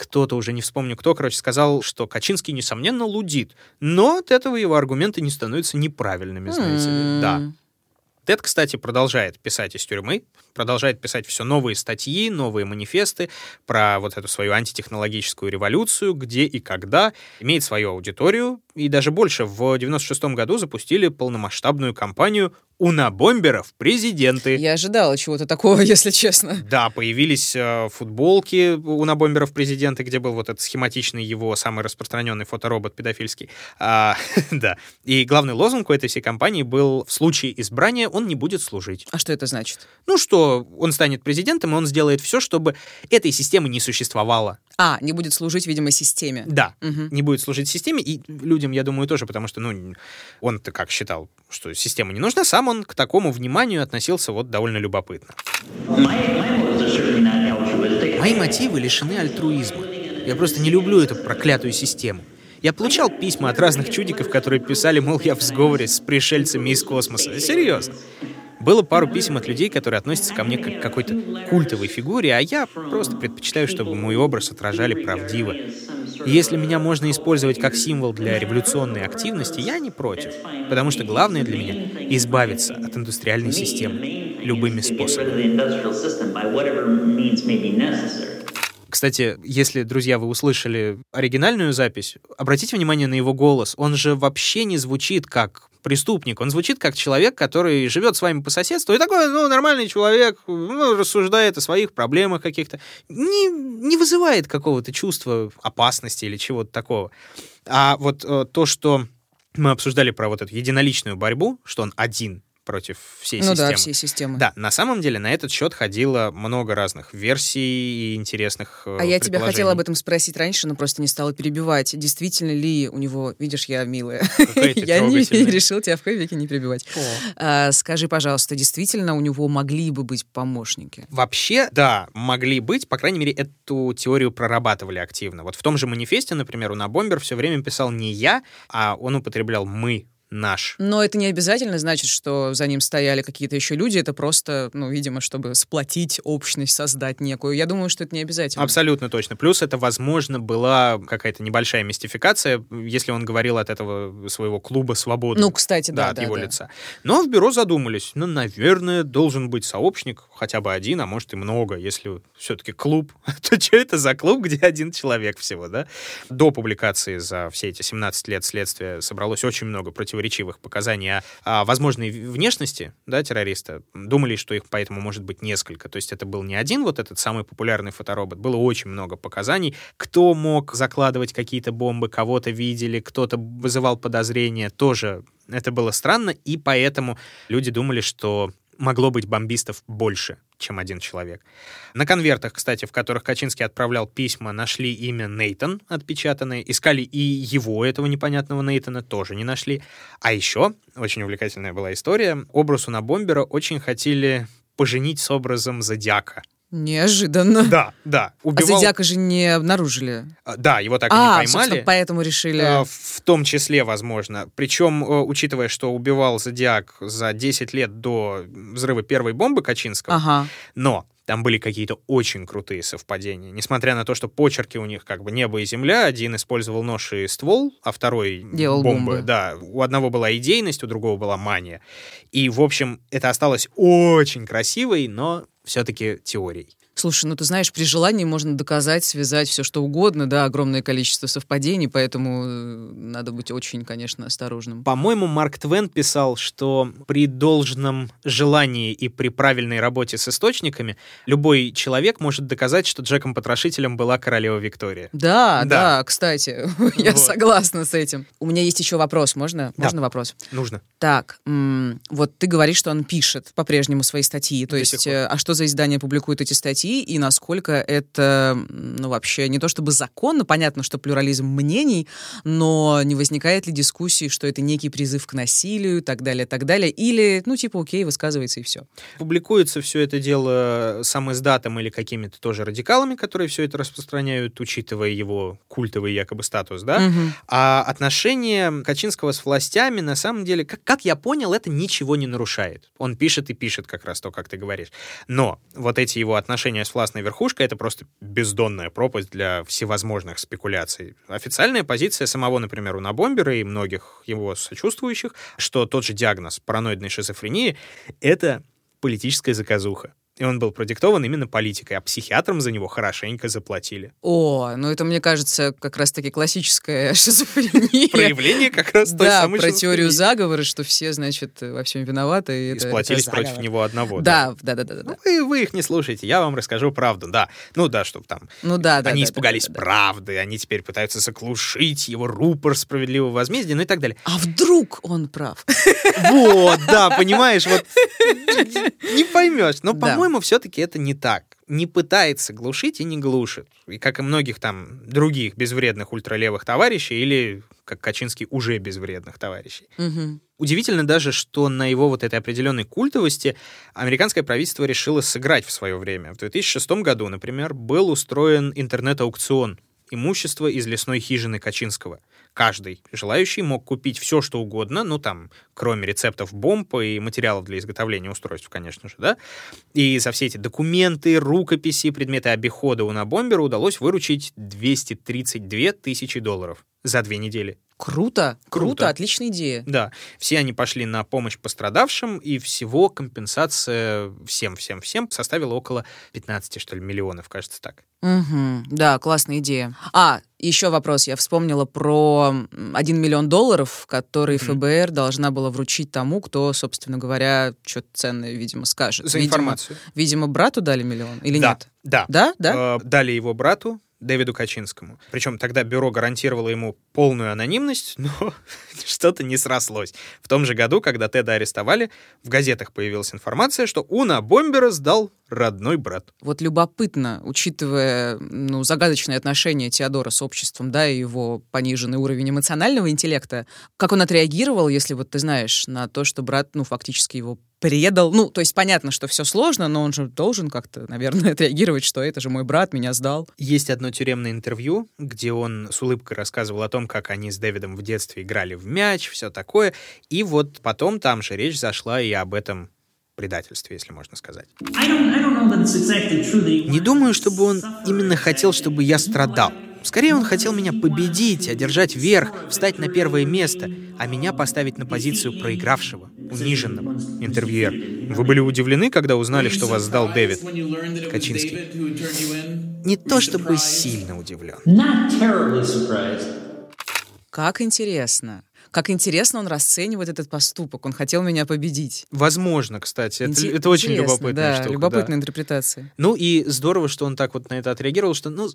кто-то, уже не вспомню кто, короче, сказал, что Качинский, несомненно, лудит. Но от этого его аргументы не становятся неправильными, знаете ли. Да. Тед, кстати, продолжает писать из тюрьмы, продолжает писать все новые статьи, новые манифесты про вот эту свою антитехнологическую революцию, где и когда, имеет свою аудиторию, и даже больше, в 96 году запустили полномасштабную кампанию «Унабомберов в президенты». Я ожидала чего-то такого, [laughs] если честно. Да, появились э, футболки у набомберов президента, где был вот этот схематичный его самый распространенный фоторобот педофильский. А, [laughs] да. И главный лозунг у этой всей кампании был «В случае избрания он не будет служить». А что это значит? Ну что, он станет президентом, и он сделает все, чтобы этой системы не существовало. А, не будет служить, видимо, системе. Да, Мгм. не будет служить системе, и людям, я думаю, тоже, потому что, ну, он-то как считал, что система не нужна, сам он к такому вниманию относился вот довольно любопытно. Мои мотивы лишены альтруизма. Я просто не люблю эту проклятую систему. Я получал письма от разных чудиков, которые писали, мол, я в сговоре с пришельцами из космоса. Серьезно. Было пару писем от людей, которые относятся ко мне как к какой-то культовой фигуре, а я просто предпочитаю, чтобы мой образ отражали правдиво. И если меня можно использовать как символ для революционной активности, я не против. Потому что главное для меня — избавиться от индустриальной системы любыми способами. Кстати, если, друзья, вы услышали оригинальную запись, обратите внимание на его голос. Он же вообще не звучит как преступник. Он звучит как человек, который живет с вами по соседству, и такой, ну, нормальный человек, ну, рассуждает о своих проблемах каких-то. Не, не вызывает какого-то чувства опасности или чего-то такого. А вот э, то, что мы обсуждали про вот эту единоличную борьбу, что он один против всей ну системы. да, всей системы. Да, на самом деле на этот счет ходило много разных версий и интересных А я тебя хотела об этом спросить раньше, но просто не стала перебивать. Действительно ли у него, видишь, я милая, [laughs] я не решил тебя в кои веки не перебивать. А, скажи, пожалуйста, действительно у него могли бы быть помощники? Вообще, да, могли быть, по крайней мере, эту теорию прорабатывали активно. Вот в том же манифесте, например, у Набомбер все время писал не я, а он употреблял мы наш. Но это не обязательно значит, что за ним стояли какие-то еще люди. Это просто, ну, видимо, чтобы сплотить общность, создать некую. Я думаю, что это не обязательно. Абсолютно точно. Плюс это, возможно, была какая-то небольшая мистификация, если он говорил от этого своего клуба свободы. Ну, кстати, да, да, от да, его да. лица. Но в бюро задумались, ну, наверное, должен быть сообщник, хотя бы один, а может и много, если все-таки клуб. [laughs] То что это за клуб, где один человек всего, да? До публикации за все эти 17 лет следствия собралось очень много противоречивых показаний о, о возможной внешности да, террориста. Думали, что их поэтому может быть несколько. То есть это был не один вот этот самый популярный фоторобот. Было очень много показаний. Кто мог закладывать какие-то бомбы, кого-то видели, кто-то вызывал подозрения. Тоже это было странно, и поэтому люди думали, что могло быть бомбистов больше, чем один человек. На конвертах, кстати, в которых Качинский отправлял письма, нашли имя Нейтон отпечатанное. Искали и его, этого непонятного Нейтона, тоже не нашли. А еще, очень увлекательная была история, образу на бомбера очень хотели поженить с образом Зодиака. Неожиданно. Да, да. А Убивал... Зодиака же не обнаружили. А, Да, его так и А, не собственно, поймали. поэтому решили... А, В том числе, возможно. Причем, э, учитывая, что убивал Зодиак за 10 лет до взрыва первой бомбы Качинского, Ага. но там были какие-то очень крутые совпадения. Несмотря на то, что почерки у них как бы небо и земля, один использовал нож и ствол, а второй Делал бомбы. бомбы. Да, у одного была идейность, у другого была мания. И, в общем, это осталось очень красивой, но все-таки теорией. Слушай, ну ты знаешь, при желании можно доказать, связать все что угодно, да, огромное количество совпадений, поэтому э, надо быть очень, конечно, осторожным. По-моему, Марк Твен писал, что при должном желании и при правильной работе с источниками любой человек может доказать, что Джеком Потрошителем была королева Виктория. Да, Да. да, кстати, [laughs] я Вот. согласна с этим. У меня есть еще вопрос, можно? Да. Можно вопрос? Нужно. Так, вот ты говоришь, что он пишет по-прежнему свои статьи, то До есть, э, а что за издание публикует эти статьи и насколько это, ну вообще не то чтобы законно, понятно, что плюрализм мнений, но не возникает ли дискуссии, что это некий призыв к насилию, и так далее, так далее, или, ну типа, окей, высказывается и все. Публикуется все это дело сам издатом или какими-то тоже радикалами, которые все это распространяют, учитывая его культовый якобы статус, да? А отношения Качинского с властями, на самом деле, как, как я понял, это ничего не нарушает. Он пишет и пишет как раз то, как ты говоришь. Но вот эти его отношения с властной верхушкой — это просто бездонная пропасть для всевозможных спекуляций. Официальная позиция самого, например, у Набомбера и многих его сочувствующих, что тот же диагноз параноидной шизофрении — это политическая заказуха. И он был продиктован именно политикой, а психиатрам за него хорошенько заплатили. О, ну это, мне кажется, как раз-таки классическая [laughs] шизофрения. Проявление как раз той Да, самой про теорию заговора, что все, значит, во всем виноваты. И, И это- сплотились это против него одного. Да, да, да, да, да. да. Вы, вы их не слушаете, я вам расскажу правду, да. Ну да, чтобы там Ну да, да. они да, испугались да, да. правды, они теперь пытаются заглушить его рупор справедливого возмездия, ну и так далее. А вдруг он прав? Вот, да, понимаешь, вот [laughs] не поймешь. Но, по-моему, все-таки это не так. Не пытается глушить и не глушит. И как и многих там других безвредных ультралевых товарищей, или, как Качинский, уже безвредных товарищей. Удивительно даже, что на его вот этой определенной культовости американское правительство решило сыграть в свое время. В 2006 году, например, был устроен интернет-аукцион имущества из лесной хижины Качинского. Каждый желающий мог купить все, что угодно, ну там, кроме рецептов бомб и материалов для изготовления устройств, конечно же, да. И за все эти документы, рукописи, предметы обихода у Набомбера удалось выручить 232 тысячи долларов за две недели. Круто, круто, Круто. отличная идея. Да, все они пошли на помощь пострадавшим, и всего компенсация всем-всем-всем составила около 15, что ли, миллионов, кажется, так. Мгм. Да, классная идея. А, еще вопрос. Я вспомнила про м, 1 миллион долларов, который. ФБР должна была вручить тому, кто, собственно говоря, что-то ценное, видимо, скажет. За Видимо- информацию. Видимо, брату дали миллион или да, нет? Да. Да, да? Э, Дали его брату, Дэвиду Качинскому. Причем тогда бюро гарантировало ему полную анонимность, но [laughs] что-то не срослось. В том же году, когда Теда арестовали, в газетах появилась информация, что Уна Бомбера сдал родной брат. Вот любопытно, учитывая ну, загадочные отношения Теодора с обществом, да, и его пониженный уровень эмоционального интеллекта, как он отреагировал, если вот ты знаешь, на то, что брат, ну, фактически его предал. Ну, то есть понятно, что все сложно, но он же должен как-то, наверное, [laughs] отреагировать, что это же мой брат, меня сдал. Есть одно тюремное интервью, где он с улыбкой рассказывал о том, как они с Дэвидом в детстве играли в мяч, все такое. И вот потом там же речь зашла и об этом предательстве, если можно сказать. Не думаю, чтобы он именно хотел, чтобы я страдал. Скорее, он хотел меня победить, одержать верх, встать на первое место, а меня поставить на позицию проигравшего, униженного. Интервьюер. Вы были удивлены, когда узнали, что вас сдал Дэвид? Качинский. Не то чтобы сильно удивлен. Как интересно. Как интересно он расценивает этот поступок. Он хотел меня победить. Возможно, кстати. Это, Инте- это очень любопытная да, штука. любопытная да. интерпретация. Ну и здорово, что он так вот на это отреагировал, что, ну,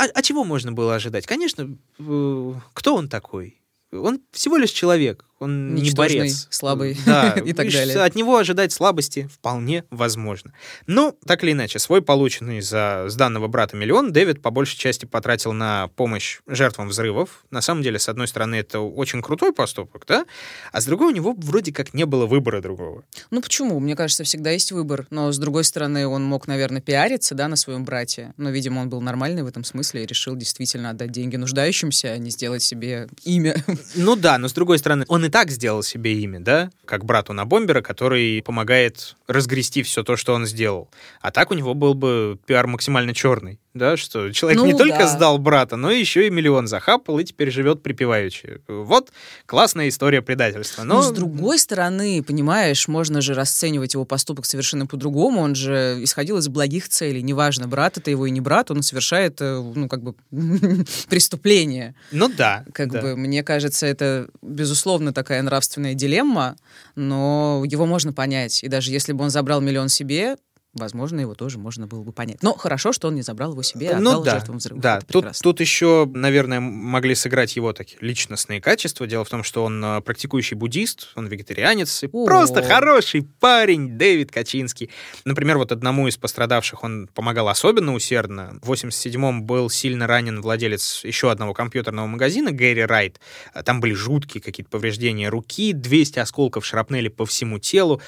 а, а- чего можно было ожидать? Конечно, кто он такой? Он всего лишь человек, он не борец. слабый Да, [laughs] и так далее. От него ожидать слабости вполне возможно. Но, так или иначе, свой полученный за сданного брата миллион Дэвид по большей части потратил на помощь жертвам взрывов. На самом деле, с одной стороны, это очень крутой поступок, да? А с другой, у него вроде как не было выбора другого. Ну почему? Мне кажется, всегда есть выбор. Но, с другой стороны, он мог, наверное, пиариться, да, на своем брате. Но, видимо, он был нормальный в этом смысле и решил действительно отдать деньги нуждающимся, а не сделать себе имя. Ну да, но с другой стороны, он и так сделал себе имя, да, как брату на бомбера, который помогает разгрести все то, что он сделал. А так у него был бы пиар максимально черный, да, что человек Ну не только да. сдал брата, но еще и миллион захапал и теперь живет припеваючи. Вот классная история предательства. Но, Но, с другой стороны, понимаешь, можно же расценивать его поступок совершенно по-другому. Он же исходил из благих целей. Неважно, брат это его и не брат, он совершает, э, ну, как бы, [laughs] преступление. ну да, Как да. бы, мне кажется, это, безусловно, такая нравственная дилемма, но его можно понять. И даже если бы он забрал миллион себе, возможно, его тоже можно было бы понять. Но хорошо, что он не забрал его себе, а Ну отдал да, жертвам взрывов. да. Тут, тут еще, наверное, могли сыграть его такие личностные качества. Дело в том, что он э, практикующий буддист, он вегетарианец и О. просто хороший парень Дэвид Качинский. Например, вот одному из пострадавших он помогал особенно усердно. В 87-м был сильно ранен владелец еще одного компьютерного магазина, Гэри Райт. А Там были жуткие какие-то повреждения руки, 200 осколков шрапнели по всему телу.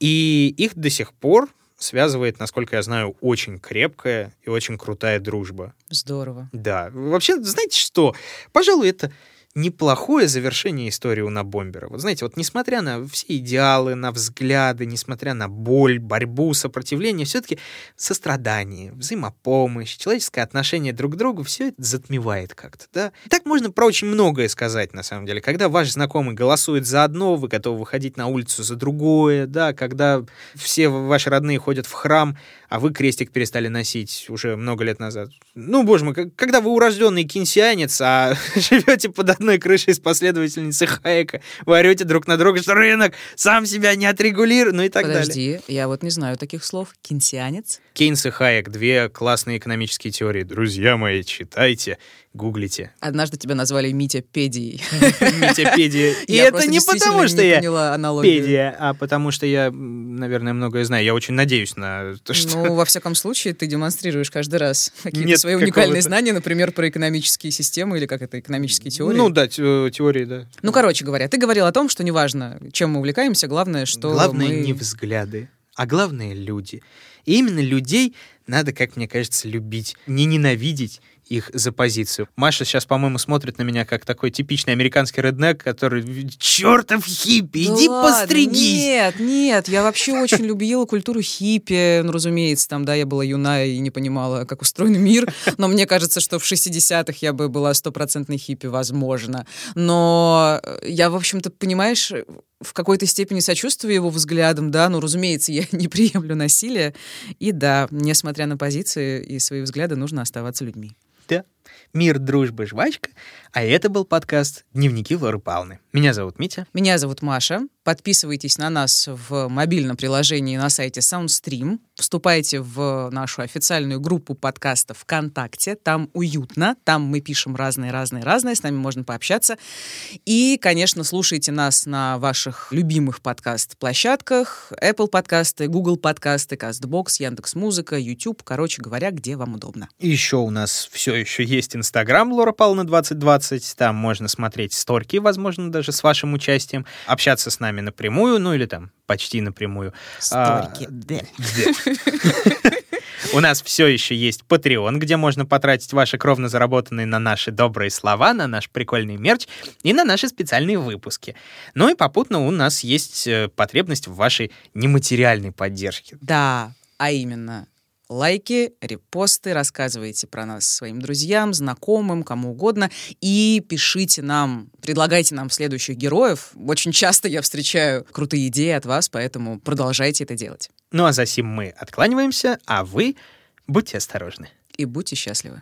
И их до сих пор связывает, насколько я знаю, очень крепкая и очень крутая дружба. Здорово. Да. Вообще, знаете что? Пожалуй, это неплохое завершение истории у Бомбера. Вот знаете, вот несмотря на все идеалы, на взгляды, несмотря на боль, борьбу, сопротивление, все-таки сострадание, взаимопомощь, человеческое отношение друг к другу, все это затмевает как-то, да? И так можно про очень многое сказать, на самом деле. Когда ваш знакомый голосует за одно, вы готовы выходить на улицу за другое, да? Когда все ваши родные ходят в храм, а вы крестик перестали носить уже много лет назад. Ну, боже мой, когда вы урожденный кинсианец, а [laughs] живете под одной крышей с последовательницей Хайека, вы орете друг на друга, что рынок сам себя не отрегулирует, ну и так далее. Подожди, я вот не знаю таких слов. Кинсианец? Кейнс и Хайек — две классные экономические теории. Друзья мои, читайте, гуглите. Однажды тебя назвали Митя Педией. [laughs] Митяпедия. [laughs] И Я это не потому, что не я поняла аналогию. педия, а потому что я, наверное, многое знаю. Я очень надеюсь на то, что... Ну, во всяком случае, ты демонстрируешь каждый раз [laughs] какие-то свои уникальные знания, например, про экономические системы или как это, экономические теории. Ну да, те- теории, да. Ну, короче говоря, ты говорил о том, что неважно, чем мы увлекаемся, главное, что Главное мы... не взгляды, а главное люди. И именно людей надо, как мне кажется, любить, не ненавидеть их за позицию. Маша сейчас, по-моему, смотрит на меня как такой типичный американский реднек, который чертов хиппи, Да иди ладно, постригись. Нет, нет, я вообще очень любила культуру хиппи. Ну, разумеется, там, да, я была юная и не понимала, как устроен мир. Но мне кажется, что в 60-х я бы была стопроцентной хиппи, возможно. Но я, в общем-то, понимаешь, в какой-то степени сочувствую его взглядам, да, ну, разумеется, я не приемлю насилие. И да, несмотря на позиции и свои взгляды, нужно оставаться людьми. Да. Мир, дружба, жвачка. А это был подкаст «Дневники Лоры Павловны». Меня зовут Митя. Меня зовут Маша. Подписывайтесь на нас в мобильном приложении на сайте SoundStream. Вступайте в нашу официальную группу подкаста ВКонтакте. Там уютно, там мы пишем разные-разные-разные, с нами можно пообщаться. И, конечно, слушайте нас на ваших любимых подкаст-площадках. Apple подкасты, Google подкасты, CastBox, Яндекс.Музыка, YouTube. Короче говоря, где вам удобно. И еще у нас все еще есть Инстаграм Лора Павловна 2020. Там можно смотреть сторки, возможно, даже с вашим участием, общаться с нами напрямую, ну или там почти напрямую. А, Сторики, да. да. У нас все еще есть Patreon, где можно потратить ваши кровно заработанные на наши добрые слова, на наш прикольный мерч и на наши специальные выпуски. Ну и попутно у нас есть э, потребность в вашей нематериальной поддержке. Да, а именно лайки, репосты, рассказывайте про нас своим друзьям, знакомым, кому угодно, и пишите нам, предлагайте нам следующих героев. Очень часто я встречаю крутые идеи от вас, поэтому продолжайте это делать. Ну а за сим мы откланиваемся, а вы будьте осторожны. И будьте счастливы.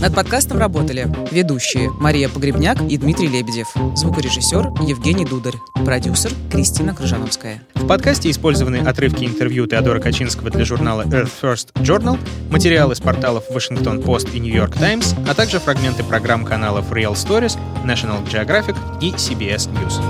Над подкастом работали ведущие Мария Погребняк и Дмитрий Лебедев, звукорежиссер Евгений Дударь, продюсер Кристина Крыжановская. В подкасте использованы отрывки интервью Теодора Качинского для журнала Earth First Journal, материалы с порталов Washington Post и New York Times, а также фрагменты программ каналов Real Stories, National Geographic и CBS News.